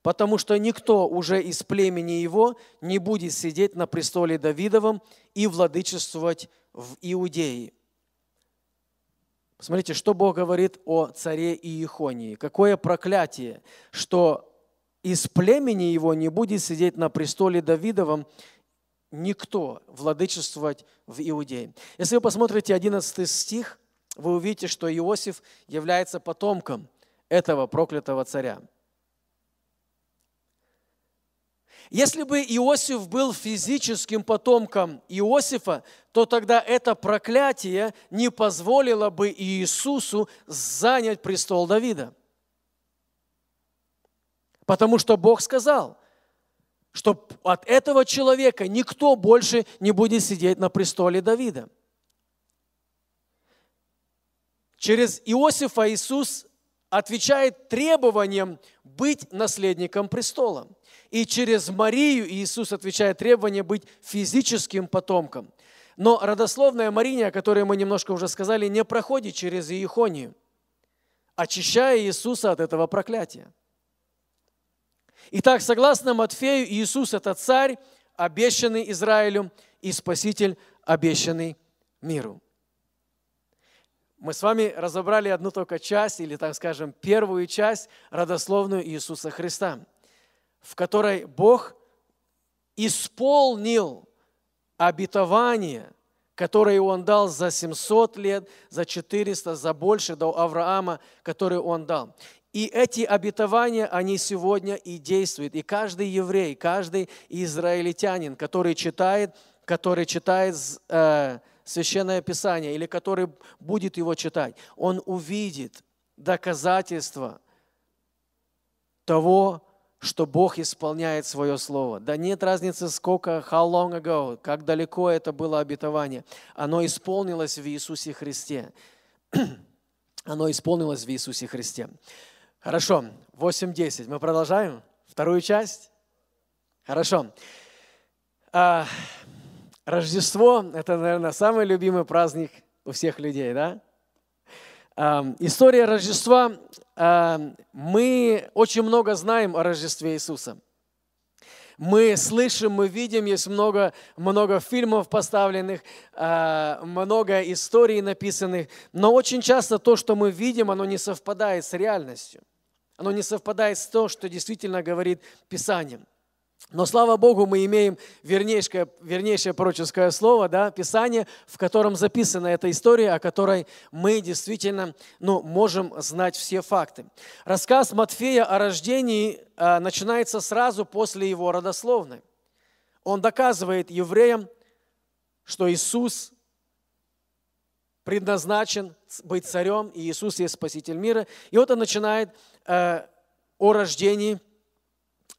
потому что никто уже из племени его не будет сидеть на престоле Давидовом и владычествовать в Иудее». Посмотрите, что Бог говорит о царе Иехонии. Какое проклятие, что из племени его не будет сидеть на престоле Давидовом никто владычествовать в Иудее. Если вы посмотрите 11 стих, вы увидите, что Иосиф является потомком этого проклятого царя. Если бы Иосиф был физическим потомком Иосифа, то тогда это проклятие не позволило бы Иисусу занять престол Давида. Потому что Бог сказал, что от этого человека никто больше не будет сидеть на престоле Давида. Через Иосифа Иисус отвечает требованиям быть наследником престола. И через Марию Иисус отвечает требованиям быть физическим потомком. Но родословная Мария, о которой мы немножко уже сказали, не проходит через Иехонию, очищая Иисуса от этого проклятия. Итак, согласно Матфею, Иисус – это царь, обещанный Израилю, и Спаситель, обещанный миру. Мы с вами разобрали одну только часть, или, так скажем, первую часть, родословную Иисуса Христа, в которой Бог исполнил обетование, которое Он дал за 700 лет, за 400, за больше до Авраама, которое Он дал. И эти обетования, они сегодня и действуют. И каждый еврей, каждый израильтянин, который читает, который читает э, Священное Писание или который будет его читать, он увидит доказательства того, что Бог исполняет свое слово. Да нет разницы, сколько, how long ago, как далеко это было обетование. Оно исполнилось в Иисусе Христе. (clears throat) Оно исполнилось в Иисусе Христе. Хорошо, 8.10. Мы продолжаем? Вторую часть? Хорошо. А, Рождество – это, наверное, самый любимый праздник у всех людей, да? А, история Рождества. А, мы очень много знаем о Рождестве Иисуса. Мы слышим, мы видим, есть много, много фильмов поставленных, а, много историй написанных, но очень часто то, что мы видим, оно не совпадает с реальностью. Оно не совпадает с тем, что действительно говорит Писание. Но слава Богу, мы имеем вернейшее, вернейшее пророческое слово, да, Писание, в котором записана эта история, о которой мы действительно ну, можем знать все факты. Рассказ Матфея о рождении а, начинается сразу после его родословной. Он доказывает евреям, что Иисус предназначен быть царем, и Иисус есть Спаситель мира. И вот он начинает э, о рождении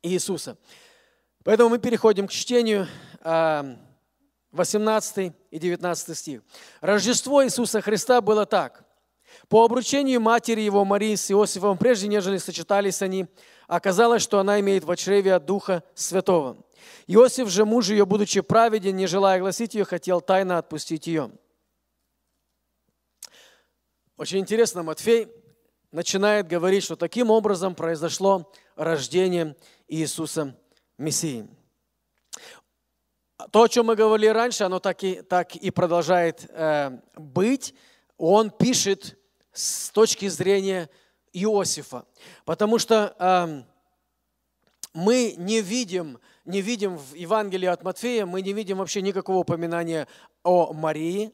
Иисуса. Поэтому мы переходим к чтению 18 э, и 19 стих. Рождество Иисуса Христа было так. По обручению матери его Марии с Иосифом, прежде нежели сочетались они, оказалось, что она имеет в чреве от Духа Святого. Иосиф же, муж ее, будучи праведен, не желая гласить ее, хотел тайно отпустить ее. Очень интересно, Матфей начинает говорить, что таким образом произошло рождение Иисуса Мессии. То, о чем мы говорили раньше, оно так и, так и продолжает э, быть. Он пишет с точки зрения Иосифа, потому что э, мы не видим, не видим в Евангелии от Матфея, мы не видим вообще никакого упоминания о Марии,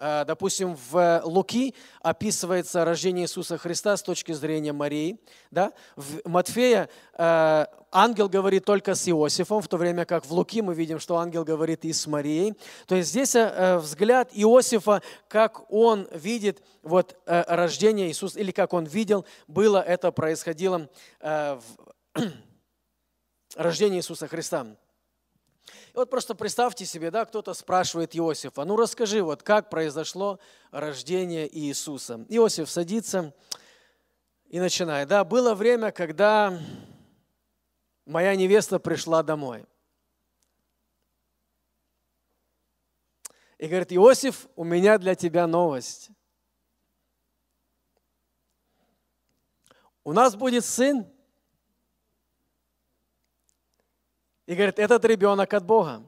допустим, в Луки описывается рождение Иисуса Христа с точки зрения Марии. Да? В Матфея э, ангел говорит только с Иосифом, в то время как в Луки мы видим, что ангел говорит и с Марией. То есть здесь э, взгляд Иосифа, как он видит вот, рождение Иисуса, или как он видел, было это происходило в (clears throat) рождении Иисуса Христа. И вот просто представьте себе, да, кто-то спрашивает Иосифа, ну расскажи, вот как произошло рождение Иисуса. Иосиф садится и начинает. Да, было время, когда моя невеста пришла домой. И говорит, Иосиф, у меня для тебя новость. У нас будет сын, И говорит, этот ребенок от Бога.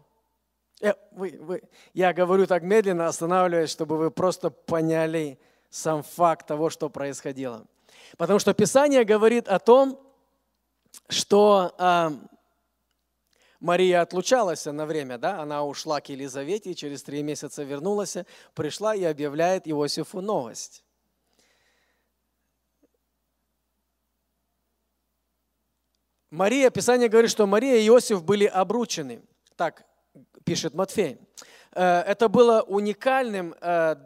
Э, вы, вы, я говорю так медленно, останавливаясь, чтобы вы просто поняли сам факт того, что происходило. Потому что Писание говорит о том, что э, Мария отлучалась на время, да, она ушла к Елизавете, и через три месяца вернулась, пришла и объявляет Иосифу новость. Мария, Писание говорит, что Мария и Иосиф были обручены. Так пишет Матфей. Э, это было уникальным э,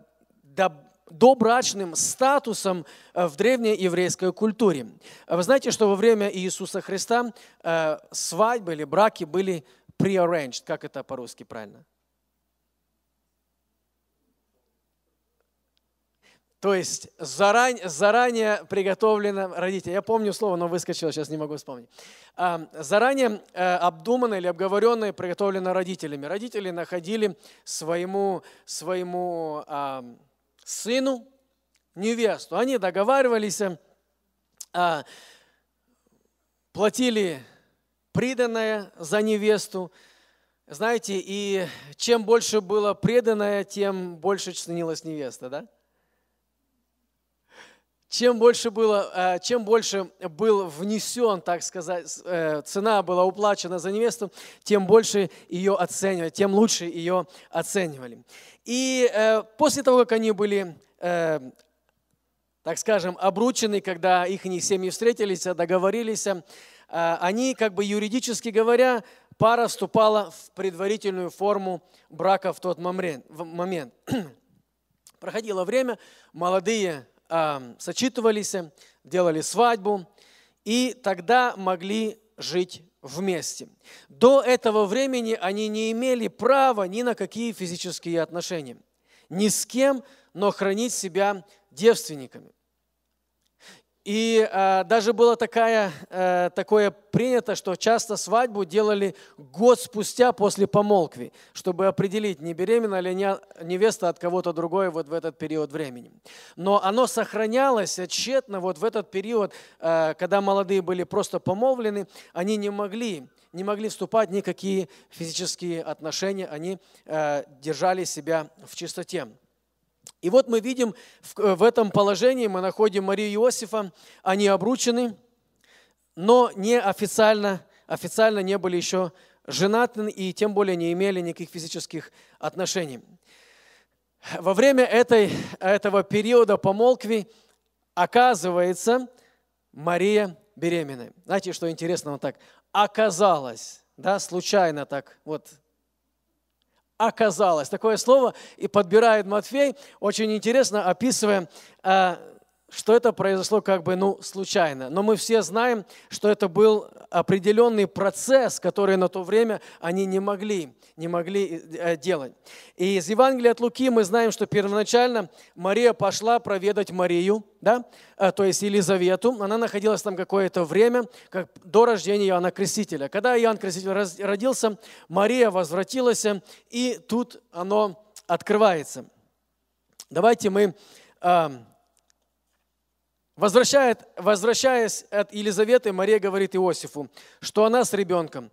добрачным статусом э, в древней еврейской культуре. Вы знаете, что во время Иисуса Христа свадьбы или браки были prearranged. Как это по-русски правильно? То есть заранее, заранее приготовлено, родители, я помню слово, но выскочило, сейчас не могу вспомнить. Заранее э, обдуманно или обговоренное приготовлено родителями. Родители находили своему, своему а, сыну невесту. Они договаривались, а, платили приданное за невесту. Знаете, и чем больше было преданное, тем больше ценилась невеста, да? Чем больше, было, э, чем больше был внесен, так сказать, э, цена была уплачена за невесту, тем больше ее оценивали, тем лучше ее оценивали. И э, после того, как они были, так скажем, обручены, когда их семьи встретились, договорились, они, как бы юридически говоря, пара вступала в предварительную форму брака в тот момент. (clears throat) Проходило время, молодые сочитывались, делали свадьбу, и тогда могли жить вместе. До этого времени они не имели права ни на какие физические отношения. Ни с кем, но хранить себя девственниками. И э, даже было такая, э, такое принято, что часто свадьбу делали год спустя после помолвки, чтобы определить, не беременна ли невеста от кого-то другой вот в этот период времени. Но оно сохранялось тщетно вот в этот период, э, когда молодые были просто помолвлены, они не могли не могли вступать в никакие физические отношения, они э, держали себя в чистоте. И вот мы видим в, в этом положении, мы находим Марию Иосифа, они обручены, но не официально, официально не были еще женаты и тем более не имели никаких физических отношений. Во время этой, этого периода помолвки оказывается Мария беременной. Знаете, что интересно, вот так, оказалось, да, случайно так, вот оказалось. Такое слово и подбирает Матфей, очень интересно, описывая, э, что это произошло как бы ну, случайно. Но мы все знаем, что это был определенный процесс, который на то время они не могли не могли э, делать. И из Евангелия от Луки мы знаем, что первоначально Мария пошла проведать Марию, да, э, то есть Елизавету. Она находилась там какое-то время, как до рождения Иоанна Крестителя. Когда Иоанн Креститель родился, Мария возвратилась, и тут оно открывается. Давайте мы э, Возвращает, возвращаясь от Елизаветы, Мария говорит Иосифу, что она с ребенком.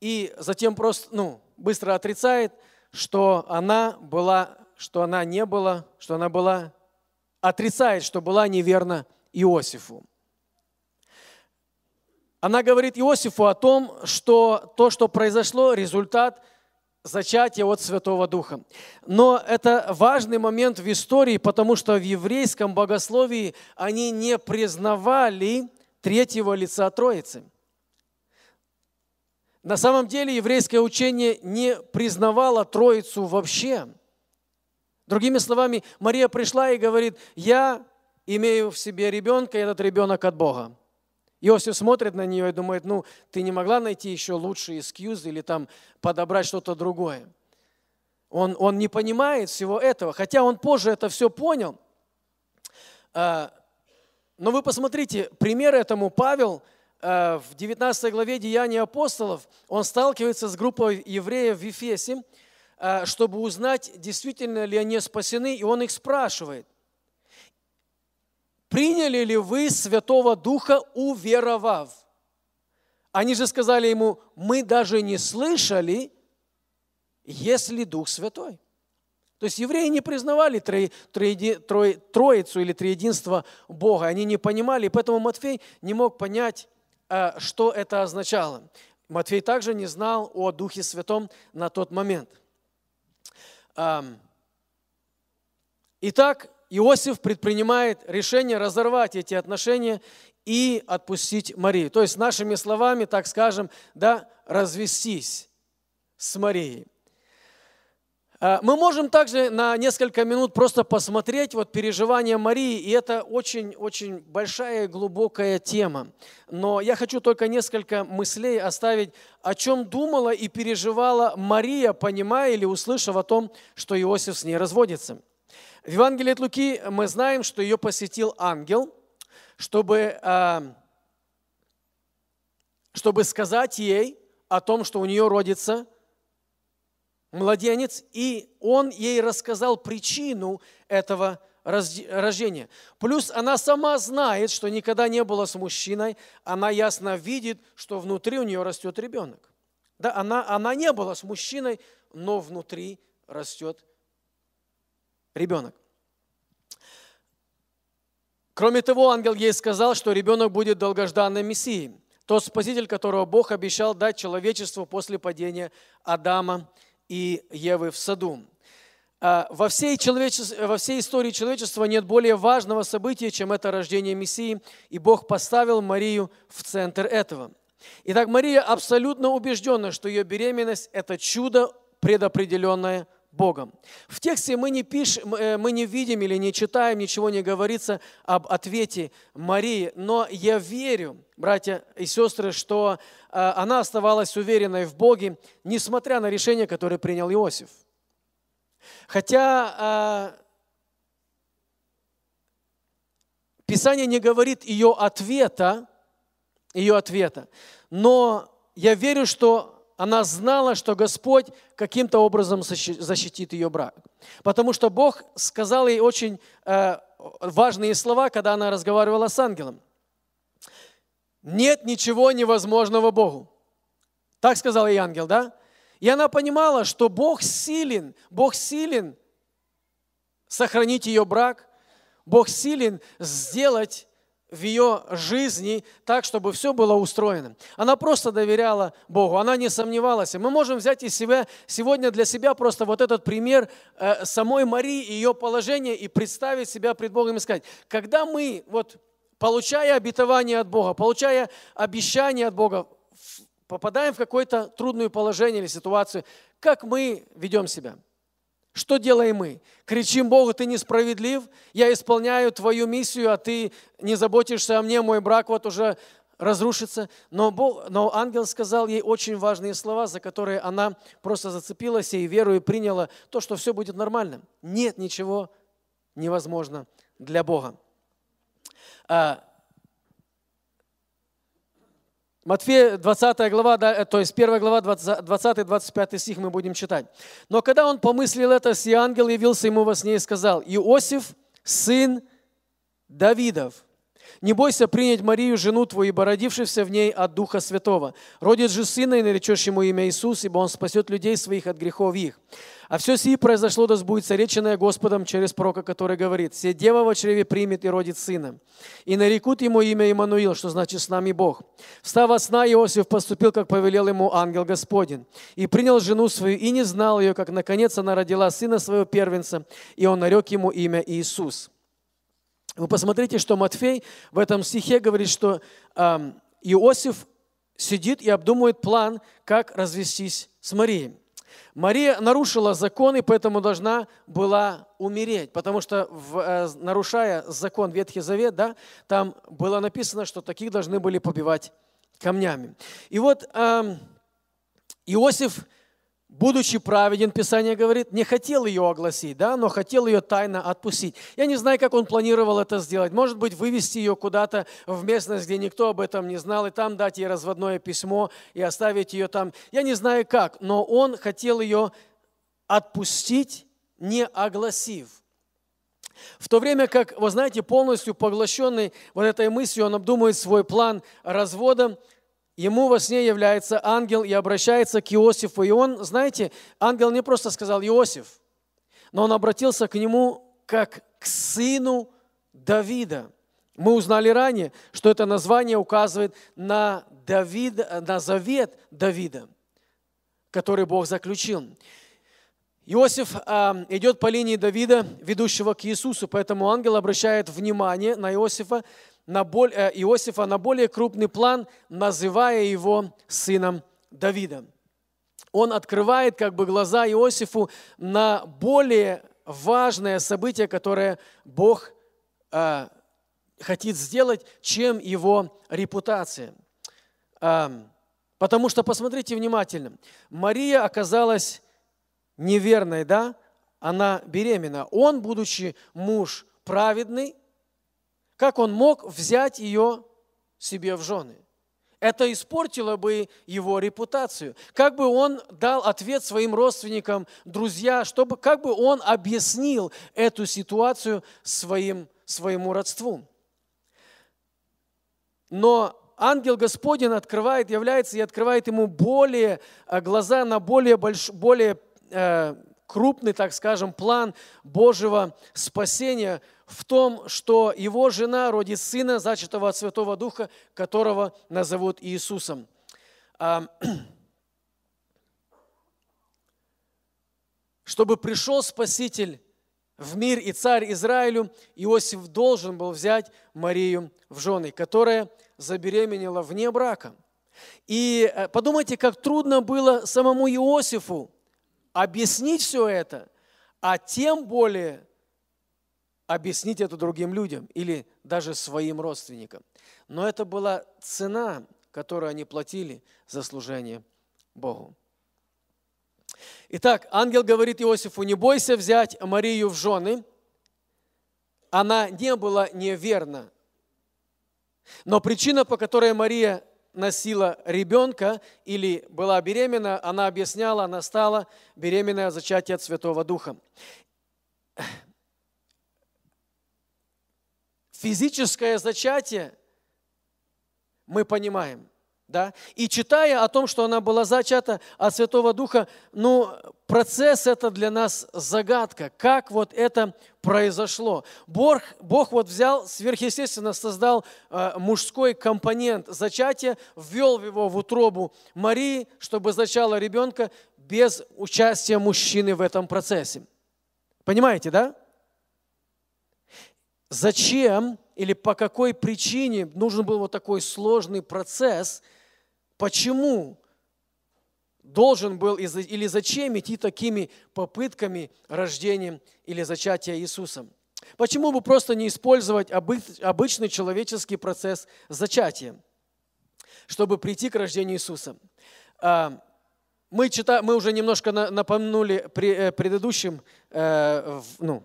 И затем просто, ну, быстро отрицает, что она была, что она не была, что она была, отрицает, что была неверна Иосифу. Она говорит Иосифу о том, что то, что произошло, результат зачатия от Святого Духа. Но это важный момент в истории, потому что в еврейском богословии они не признавали третьего лица Троицы – на самом деле еврейское учение не признавало Троицу вообще. Другими словами, Мария пришла и говорит, я имею в себе ребенка, и этот ребенок от Бога. Иосиф смотрит на нее и думает, ну, ты не могла найти еще лучший экскьюз или там подобрать что-то другое. Он, он не понимает всего этого, хотя он позже это все понял. А, но вы посмотрите, пример этому Павел – Э, в 19 главе Деяний апостолов он сталкивается с группой евреев в Ефесе, э, чтобы узнать, действительно ли они спасены, и он их спрашивает, приняли ли вы Святого Духа, уверовав? Они же сказали ему, мы даже не слышали, если Дух Святой. То есть евреи не признавали трои, трои, трои, Троицу или Триединство Бога, они не понимали, и поэтому Матфей не мог понять, Э, что это означало. Матфей также не знал о Духе Святом на тот момент. Итак, Иосиф предпринимает решение разорвать эти отношения и отпустить Марию. То есть, нашими словами, так скажем, да, развестись с Марией. А, мы можем также на несколько минут просто посмотреть вот переживания Марии, и это очень-очень большая и глубокая тема. Но я хочу только несколько мыслей оставить, о чем думала и переживала Мария, понимая или услышав о том, что Иосиф с ней разводится. В Евангелии от Луки мы знаем, что ее посетил ангел, чтобы, а, чтобы сказать ей о том, что у нее родится младенец, и он ей рассказал причину этого рождения. Плюс она сама знает, что никогда не была с мужчиной, она ясно видит, что внутри у нее растет ребенок. Да, она, она не была с мужчиной, но внутри растет ребенок. Кроме того, ангел ей сказал, что ребенок будет долгожданным Мессией, тот спаситель, которого Бог обещал дать человечеству после падения Адама и Евы в саду. А, во всей, во всей истории человечества нет более важного события, чем это рождение Мессии, и Бог поставил Марию в центр этого. Итак, Мария абсолютно убеждена, что ее беременность – это чудо, предопределенное Богом. В тексте мы не, пишем, э, мы не видим или не читаем, ничего не говорится об ответе Марии, но я верю, братья и сестры, что э, она оставалась уверенной в Боге, несмотря на решение, которое принял Иосиф. Хотя э, Писание не говорит ее ответа, ее ответа, но я верю, что она знала, что Господь каким-то образом защитит ее брак. Потому что Бог сказал ей очень э, важные слова, когда она разговаривала с ангелом. Нет ничего невозможного Богу. Так сказал ей ангел, да? И она понимала, что Бог силен, Бог силен сохранить ее брак, Бог силен сделать в ее жизни так, чтобы все было устроено. Она просто доверяла Богу, она не сомневалась. Мы можем взять из себя сегодня для себя просто вот этот пример э, самой Марии и ее положение и представить себя пред Богом и сказать, когда мы, вот, получая обетование от Бога, получая обещание от Бога, попадаем в какое-то трудное положение или ситуацию, как мы ведем себя – что делаем мы? Кричим Богу, ты несправедлив, я исполняю твою миссию, а ты не заботишься о мне, мой брак вот уже разрушится. Но, Бог, но ангел сказал ей очень важные слова, за которые она просто зацепилась и верою приняла то, что все будет нормально. Нет ничего невозможно для Бога. А, Матфея 20 глава, э, то есть 1 глава, 20-25 стих мы будем читать. «Но когда он помыслил это, сей ангел явился ему во сне и сказал, «Иосиф, сын Давидов, не бойся принять Марию, жену твою, ибо родившийся в ней от Духа Святого. Родит же сына, и наречешь ему имя Иисус, ибо он спасет людей своих от грехов их. А все сие произошло, да сбудется реченное Господом через пророка, который говорит, «Все дева во чреве примет и родит сына, и нарекут ему имя Иммануил, что значит «с нами Бог». Встав от сна, Иосиф поступил, как повелел ему ангел Господень, и принял жену свою, и не знал ее, как наконец она родила сына своего первенца, и он нарек ему имя Иисус». Вы посмотрите, что Матфей в этом стихе говорит, что э, Иосиф сидит и обдумывает план, как развестись с Марией. Мария нарушила закон, и поэтому должна была умереть, потому что, в, э, нарушая закон Ветхий Завет, да, там было написано, что таких должны были побивать камнями. И вот э, Иосиф будучи праведен, Писание говорит, не хотел ее огласить, да, но хотел ее тайно отпустить. Я не знаю, как он планировал это сделать. Может быть, вывести ее куда-то в местность, где никто об этом не знал, и там дать ей разводное письмо и оставить ее там. Я не знаю как, но он хотел ее отпустить, не огласив. В то время как, вы знаете, полностью поглощенный вот этой мыслью, он обдумывает свой план развода, ему во сне является ангел и обращается к Иосифу. И он, знаете, ангел не просто сказал Иосиф, но он обратился к нему как к сыну Давида. Мы узнали ранее, что это название указывает на, Давид, на завет Давида, который Бог заключил. Иосиф э, идет по линии Давида, ведущего к Иисусу, поэтому ангел обращает внимание на Иосифа, на боль, э, Иосифа на более крупный план, называя его сыном Давида. Он открывает как бы глаза Иосифу на более важное событие, которое Бог э, хотит сделать, чем его репутация. Э, потому что, посмотрите внимательно, Мария оказалась неверной, да? Она беременна. Он, будучи муж праведный, как он мог взять ее себе в жены? Это испортило бы его репутацию. Как бы он дал ответ своим родственникам, друзья, чтобы, как бы он объяснил эту ситуацию своим, своему родству. Но ангел Господень открывает, является и открывает ему более э, глаза на более, больш, более э, крупный, так скажем, план Божьего спасения в том, что его жена родит сына, зачатого от Святого Духа, которого назовут Иисусом. (clears throat) Чтобы пришел Спаситель в мир и царь Израилю, Иосиф должен был взять Марию в жены, которая забеременела вне брака. И э, подумайте, как трудно было самому Иосифу объяснить все это, а тем более объяснить это другим людям или даже своим родственникам. Но это была цена, которую они платили за служение Богу. Итак, ангел говорит Иосифу, не бойся взять Марию в жены. Она не была неверна. Но причина, по которой Мария носила ребенка или была беременна, она объясняла, она стала беременной от зачатия от Святого Духа. Физическое зачатие мы понимаем – да? И читая о том, что она была зачата от Святого Духа, ну, процесс это для нас загадка, как вот это произошло. Бог, Бог вот взял, сверхъестественно создал э, мужской компонент зачатия, ввел его в утробу Марии, чтобы зачала ребенка без участия мужчины в этом процессе. Понимаете, да? Зачем или по какой причине нужен был вот такой сложный процесс – Почему должен был или зачем идти такими попытками рождения или зачатия Иисуса? Почему бы просто не использовать обычный человеческий процесс зачатия, чтобы прийти к рождению Иисуса? А, мы, читаем, мы уже немножко напомнули э, предыдущем, э, ну,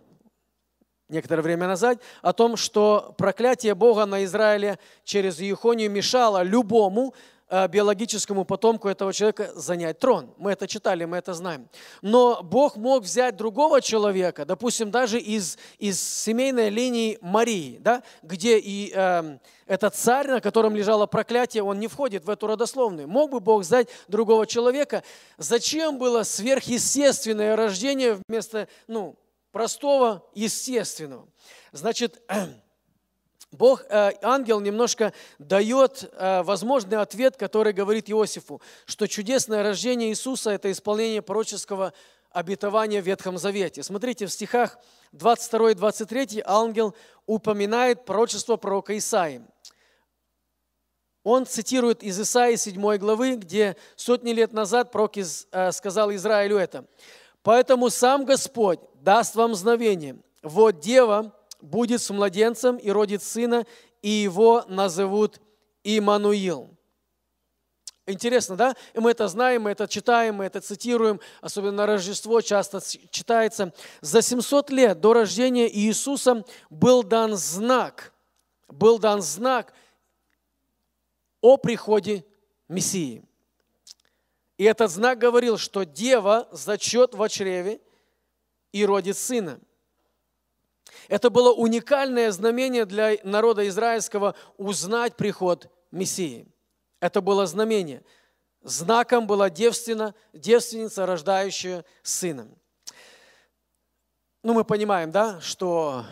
некоторое время назад, о том, что проклятие Бога на Израиле через Иехонию мешало любому биологическому потомку этого человека занять трон. Мы это читали, мы это знаем. Но Бог мог взять другого человека, допустим, даже из, из семейной линии Марии, да, где и э, этот царь, на котором лежало проклятие, он не входит в эту родословную. Мог бы Бог взять другого человека? Зачем было сверхъестественное рождение вместо ну, простого естественного? Значит, (clears throat) Бог, э, ангел немножко дает э, возможный ответ, который говорит Иосифу, что чудесное рождение Иисуса – это исполнение пророческого обетования в Ветхом Завете. Смотрите, в стихах 22 и 23 ангел упоминает пророчество пророка Исаии. Он цитирует из Исаии 7 главы, где сотни лет назад пророк э, сказал Израилю это. «Поэтому сам Господь даст вам знамение. Вот дева будет с младенцем и родит сына, и его назовут Имануил. Интересно, да? И мы это знаем, мы это читаем, мы это цитируем, особенно на Рождество часто читается. За 700 лет до рождения Иисуса был дан знак, был дан знак о приходе Мессии. И этот знак говорил, что дева зачет в чреве и родит сына. Это было уникальное знамение для народа израильского узнать приход Мессии. Это было знамение. Знаком была девственно, девственница, рождающая сына. Ну, мы понимаем, да, что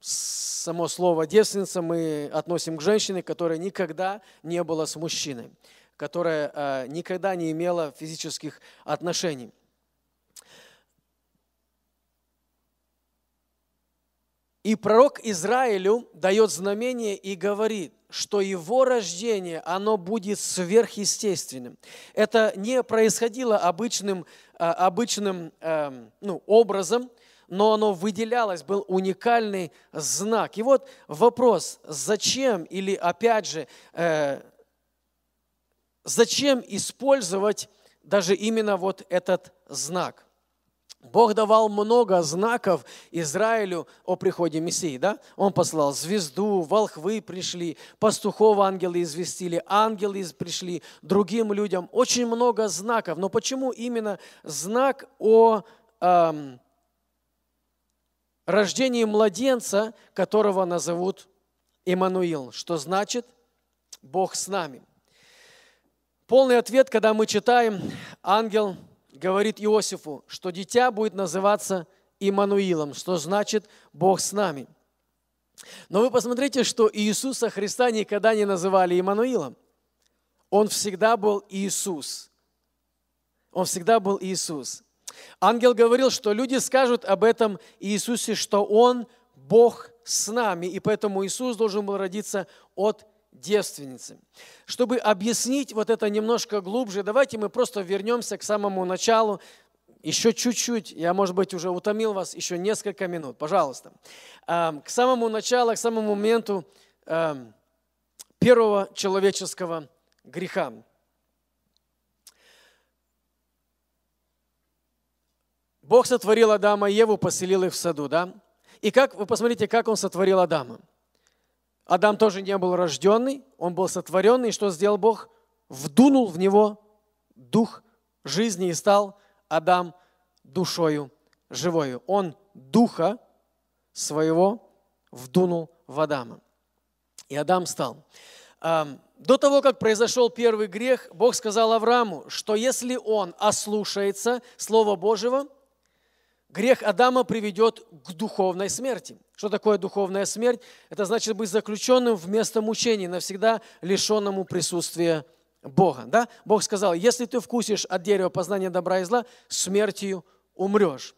само слово девственница мы относим к женщине, которая никогда не была с мужчиной, которая э, никогда не имела физических отношений. И пророк Израилю дает знамение и говорит, что его рождение, оно будет сверхъестественным. Это не происходило обычным, а, обычным эм, ну, образом, но оно выделялось, был уникальный знак. И вот вопрос, зачем или опять же, э, зачем использовать даже именно вот этот знак? Бог давал много знаков Израилю о приходе Мессии. Да? Он послал звезду, волхвы пришли, пастухов ангелы известили, ангелы пришли другим людям. Очень много знаков. Но почему именно знак о эм, рождении младенца, которого назовут Иммануил, что значит Бог с нами? Полный ответ, когда мы читаем, ангел – говорит Иосифу, что дитя будет называться Иммануилом, что значит Бог с нами. Но вы посмотрите, что Иисуса Христа никогда не называли Иммануилом. Он всегда был Иисус. Он всегда был Иисус. Ангел говорил, что люди скажут об этом Иисусе, что Он Бог с нами, и поэтому Иисус должен был родиться от девственницы. Чтобы объяснить вот это немножко глубже, давайте мы просто вернемся к самому началу, еще чуть-чуть, я, может быть, уже утомил вас, еще несколько минут, пожалуйста. К самому началу, к самому моменту первого человеческого греха. Бог сотворил Адама и Еву, поселил их в саду, да? И как, вы посмотрите, как Он сотворил Адама – Адам тоже не был рожденный, он был сотворенный. И что сделал Бог? Вдунул в него дух жизни и стал Адам душою живою. Он духа своего вдунул в Адама. И Адам стал. До того, как произошел первый грех, Бог сказал Аврааму, что если он ослушается Слова Божьего, грех Адама приведет к духовной смерти. Что такое духовная смерть? Это значит быть заключенным в место мучений, навсегда лишенному присутствия Бога. Да? Бог сказал, если ты вкусишь от дерева познания добра и зла, смертью умрешь.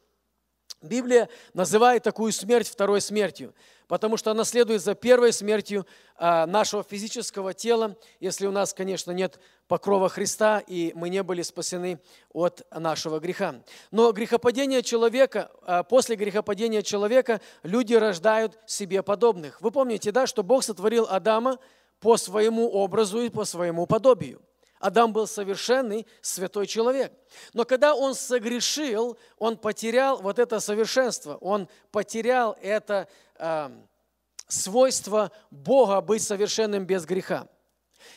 Библия называет такую смерть второй смертью потому что она следует за первой смертью а, нашего физического тела, если у нас, конечно, нет покрова Христа, и мы не были спасены от нашего греха. Но грехопадение человека, а, после грехопадения человека люди рождают себе подобных. Вы помните, да, что Бог сотворил Адама по своему образу и по своему подобию. Адам был совершенный, святой человек. Но когда он согрешил, он потерял вот это совершенство, он потерял это э, свойство Бога быть совершенным без греха.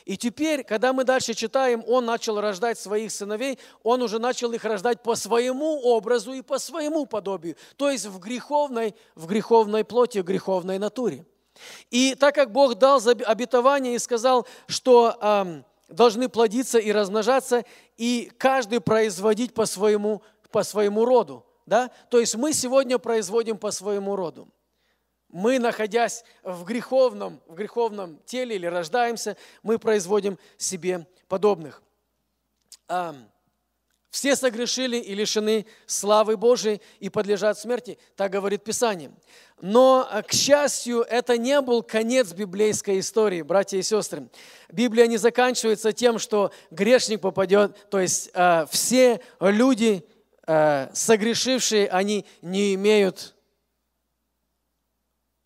И теперь, когда мы дальше читаем, он начал рождать своих сыновей, он уже начал их рождать по своему образу и по своему подобию, то есть в греховной, в греховной плоти, в греховной натуре. И так как Бог дал обетование и сказал, что э, должны плодиться и размножаться, и каждый производить по своему, по своему роду. Да? То есть мы сегодня производим по своему роду. Мы, находясь в греховном, в греховном теле или рождаемся, мы производим себе подобных. Все согрешили и лишены славы Божией и подлежат смерти, так говорит Писание. Но, э, к счастью, это не был конец библейской истории, братья и сестры. Библия не заканчивается тем, что грешник попадет, то есть э, все люди, э, согрешившие, они не имеют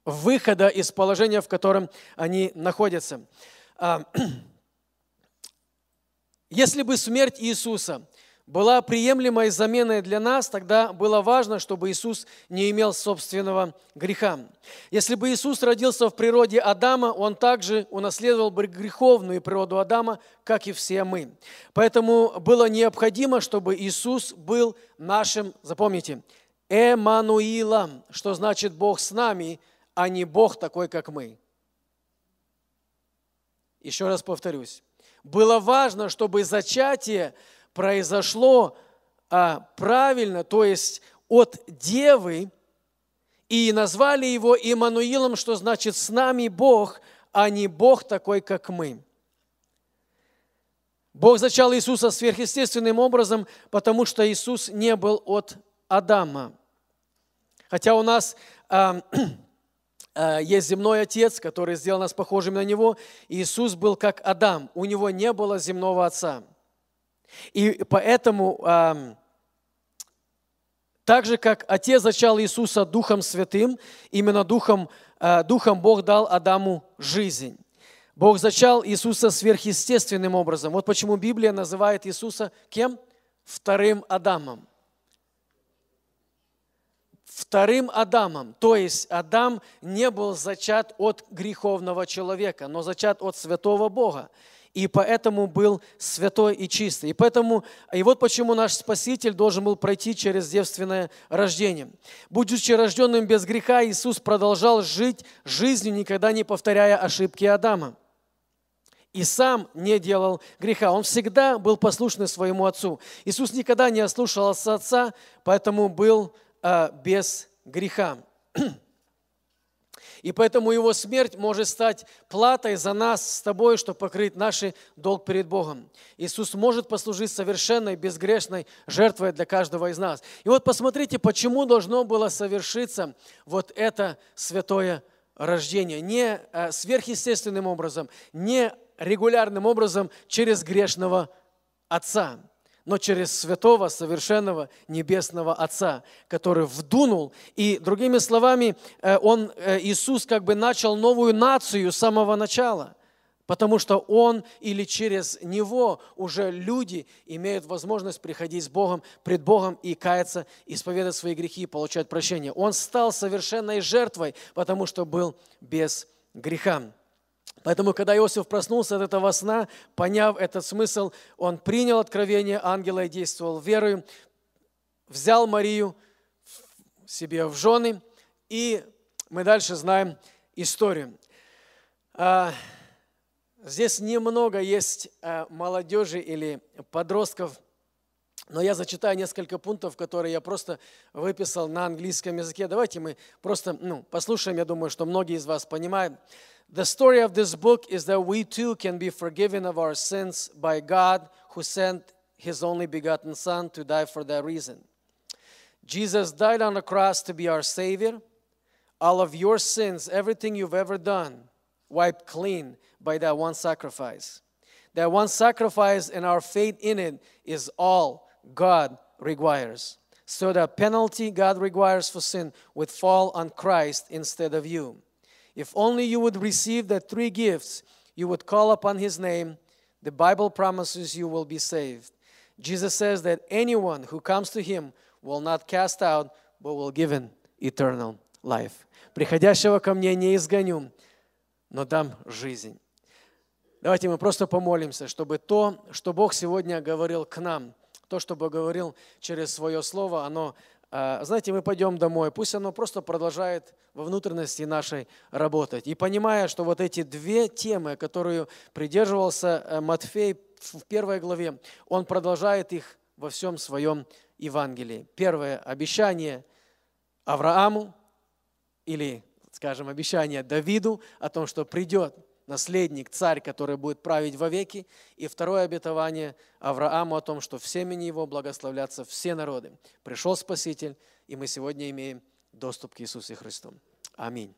выхода из положения, в котором они находятся. А, (clears throat) если бы смерть Иисуса была приемлемой заменой для нас, тогда было важно, чтобы Иисус не имел собственного греха. Если бы Иисус родился в природе Адама, он также унаследовал бы греховную природу Адама, как и все мы. Поэтому было необходимо, чтобы Иисус был нашим, запомните, Эммануилом, что значит Бог с нами, а не Бог такой, как мы. Еще раз повторюсь. Было важно, чтобы зачатие произошло а, правильно, то есть от девы, И назвали его Иммануилом, что значит «с нами Бог», а не Бог такой, как мы. Бог зачал Иисуса сверхъестественным образом, потому что Иисус не был от Адама. Хотя у нас э, (clears throat) есть земной Отец, который сделал нас похожими на Него, Иисус был как Адам, у Него не было земного Отца. И поэтому, э, так же, как Отец зачал Иисуса Духом Святым, именно Духом, э, Духом Бог дал Адаму жизнь. Бог зачал Иисуса сверхъестественным образом. Вот почему Библия называет Иисуса кем? Вторым Адамом. Вторым Адамом. То есть Адам не был зачат от греховного человека, но зачат от святого Бога. И поэтому был святой и чистый. И, поэтому, и вот почему наш Спаситель должен был пройти через девственное рождение. Будучи рожденным без греха, Иисус продолжал жить жизнью, никогда не повторяя ошибки Адама и сам не делал греха. Он всегда был послушный своему Отцу. Иисус никогда не ослушался Отца, поэтому был э, без греха. (clears throat) И поэтому его смерть может стать платой за нас с тобой, чтобы покрыть наш долг перед Богом. Иисус может послужить совершенной, безгрешной жертвой для каждого из нас. И вот посмотрите, почему должно было совершиться вот это святое рождение. Не э, сверхъестественным образом, не регулярным образом через грешного Отца, но через святого, совершенного небесного Отца, который вдунул. И другими словами, э, он, э, Иисус как бы начал новую нацию с самого начала – Потому что Он или через Него уже люди имеют возможность приходить с Богом, пред Богом и каяться, исповедать свои грехи, получать прощение. Он стал совершенной жертвой, потому что был без греха. Поэтому, когда Иосиф проснулся от этого сна, поняв этот смысл, он принял откровение ангела и действовал верою, взял Марию себе в жены, и мы дальше знаем историю. А, здесь немного есть а, молодежи или подростков, но я зачитаю несколько пунктов, которые я просто выписал на английском языке. Давайте мы просто ну, послушаем, я думаю, что многие из вас понимают. The story of this book is that we too can be forgiven of our sins by God who sent his only begotten Son to die for that reason. Jesus died on the cross to be our Savior. All of your sins, everything you've ever done, wiped clean by that one sacrifice. That one sacrifice and our faith in it is all God requires. So the penalty God requires for sin would fall on Christ instead of you. If only you would receive the three gifts, you would call upon his name, the Bible promises you will be saved. Jesus says that anyone who comes to him will not cast out, but will give him eternal life. Приходящего ко мне не изгоню, но дам жизнь. Давайте мы просто помолимся, чтобы то, что Бог сегодня говорил к нам, то, что Бог говорил через свое слово, оно а, знаете, мы пойдем домой, пусть оно просто продолжает во внутренности нашей работать. И понимая, что вот эти две темы, которые придерживался э, Матфей в первой главе, он продолжает их во всем своем Евангелии. Первое – обещание Аврааму или, скажем, обещание Давиду о том, что придет наследник, царь, который будет править вовеки. И второе обетование Аврааму о том, что в семени его благословлятся все народы. Пришел Спаситель, и мы сегодня имеем доступ к Иисусу Христу. Аминь.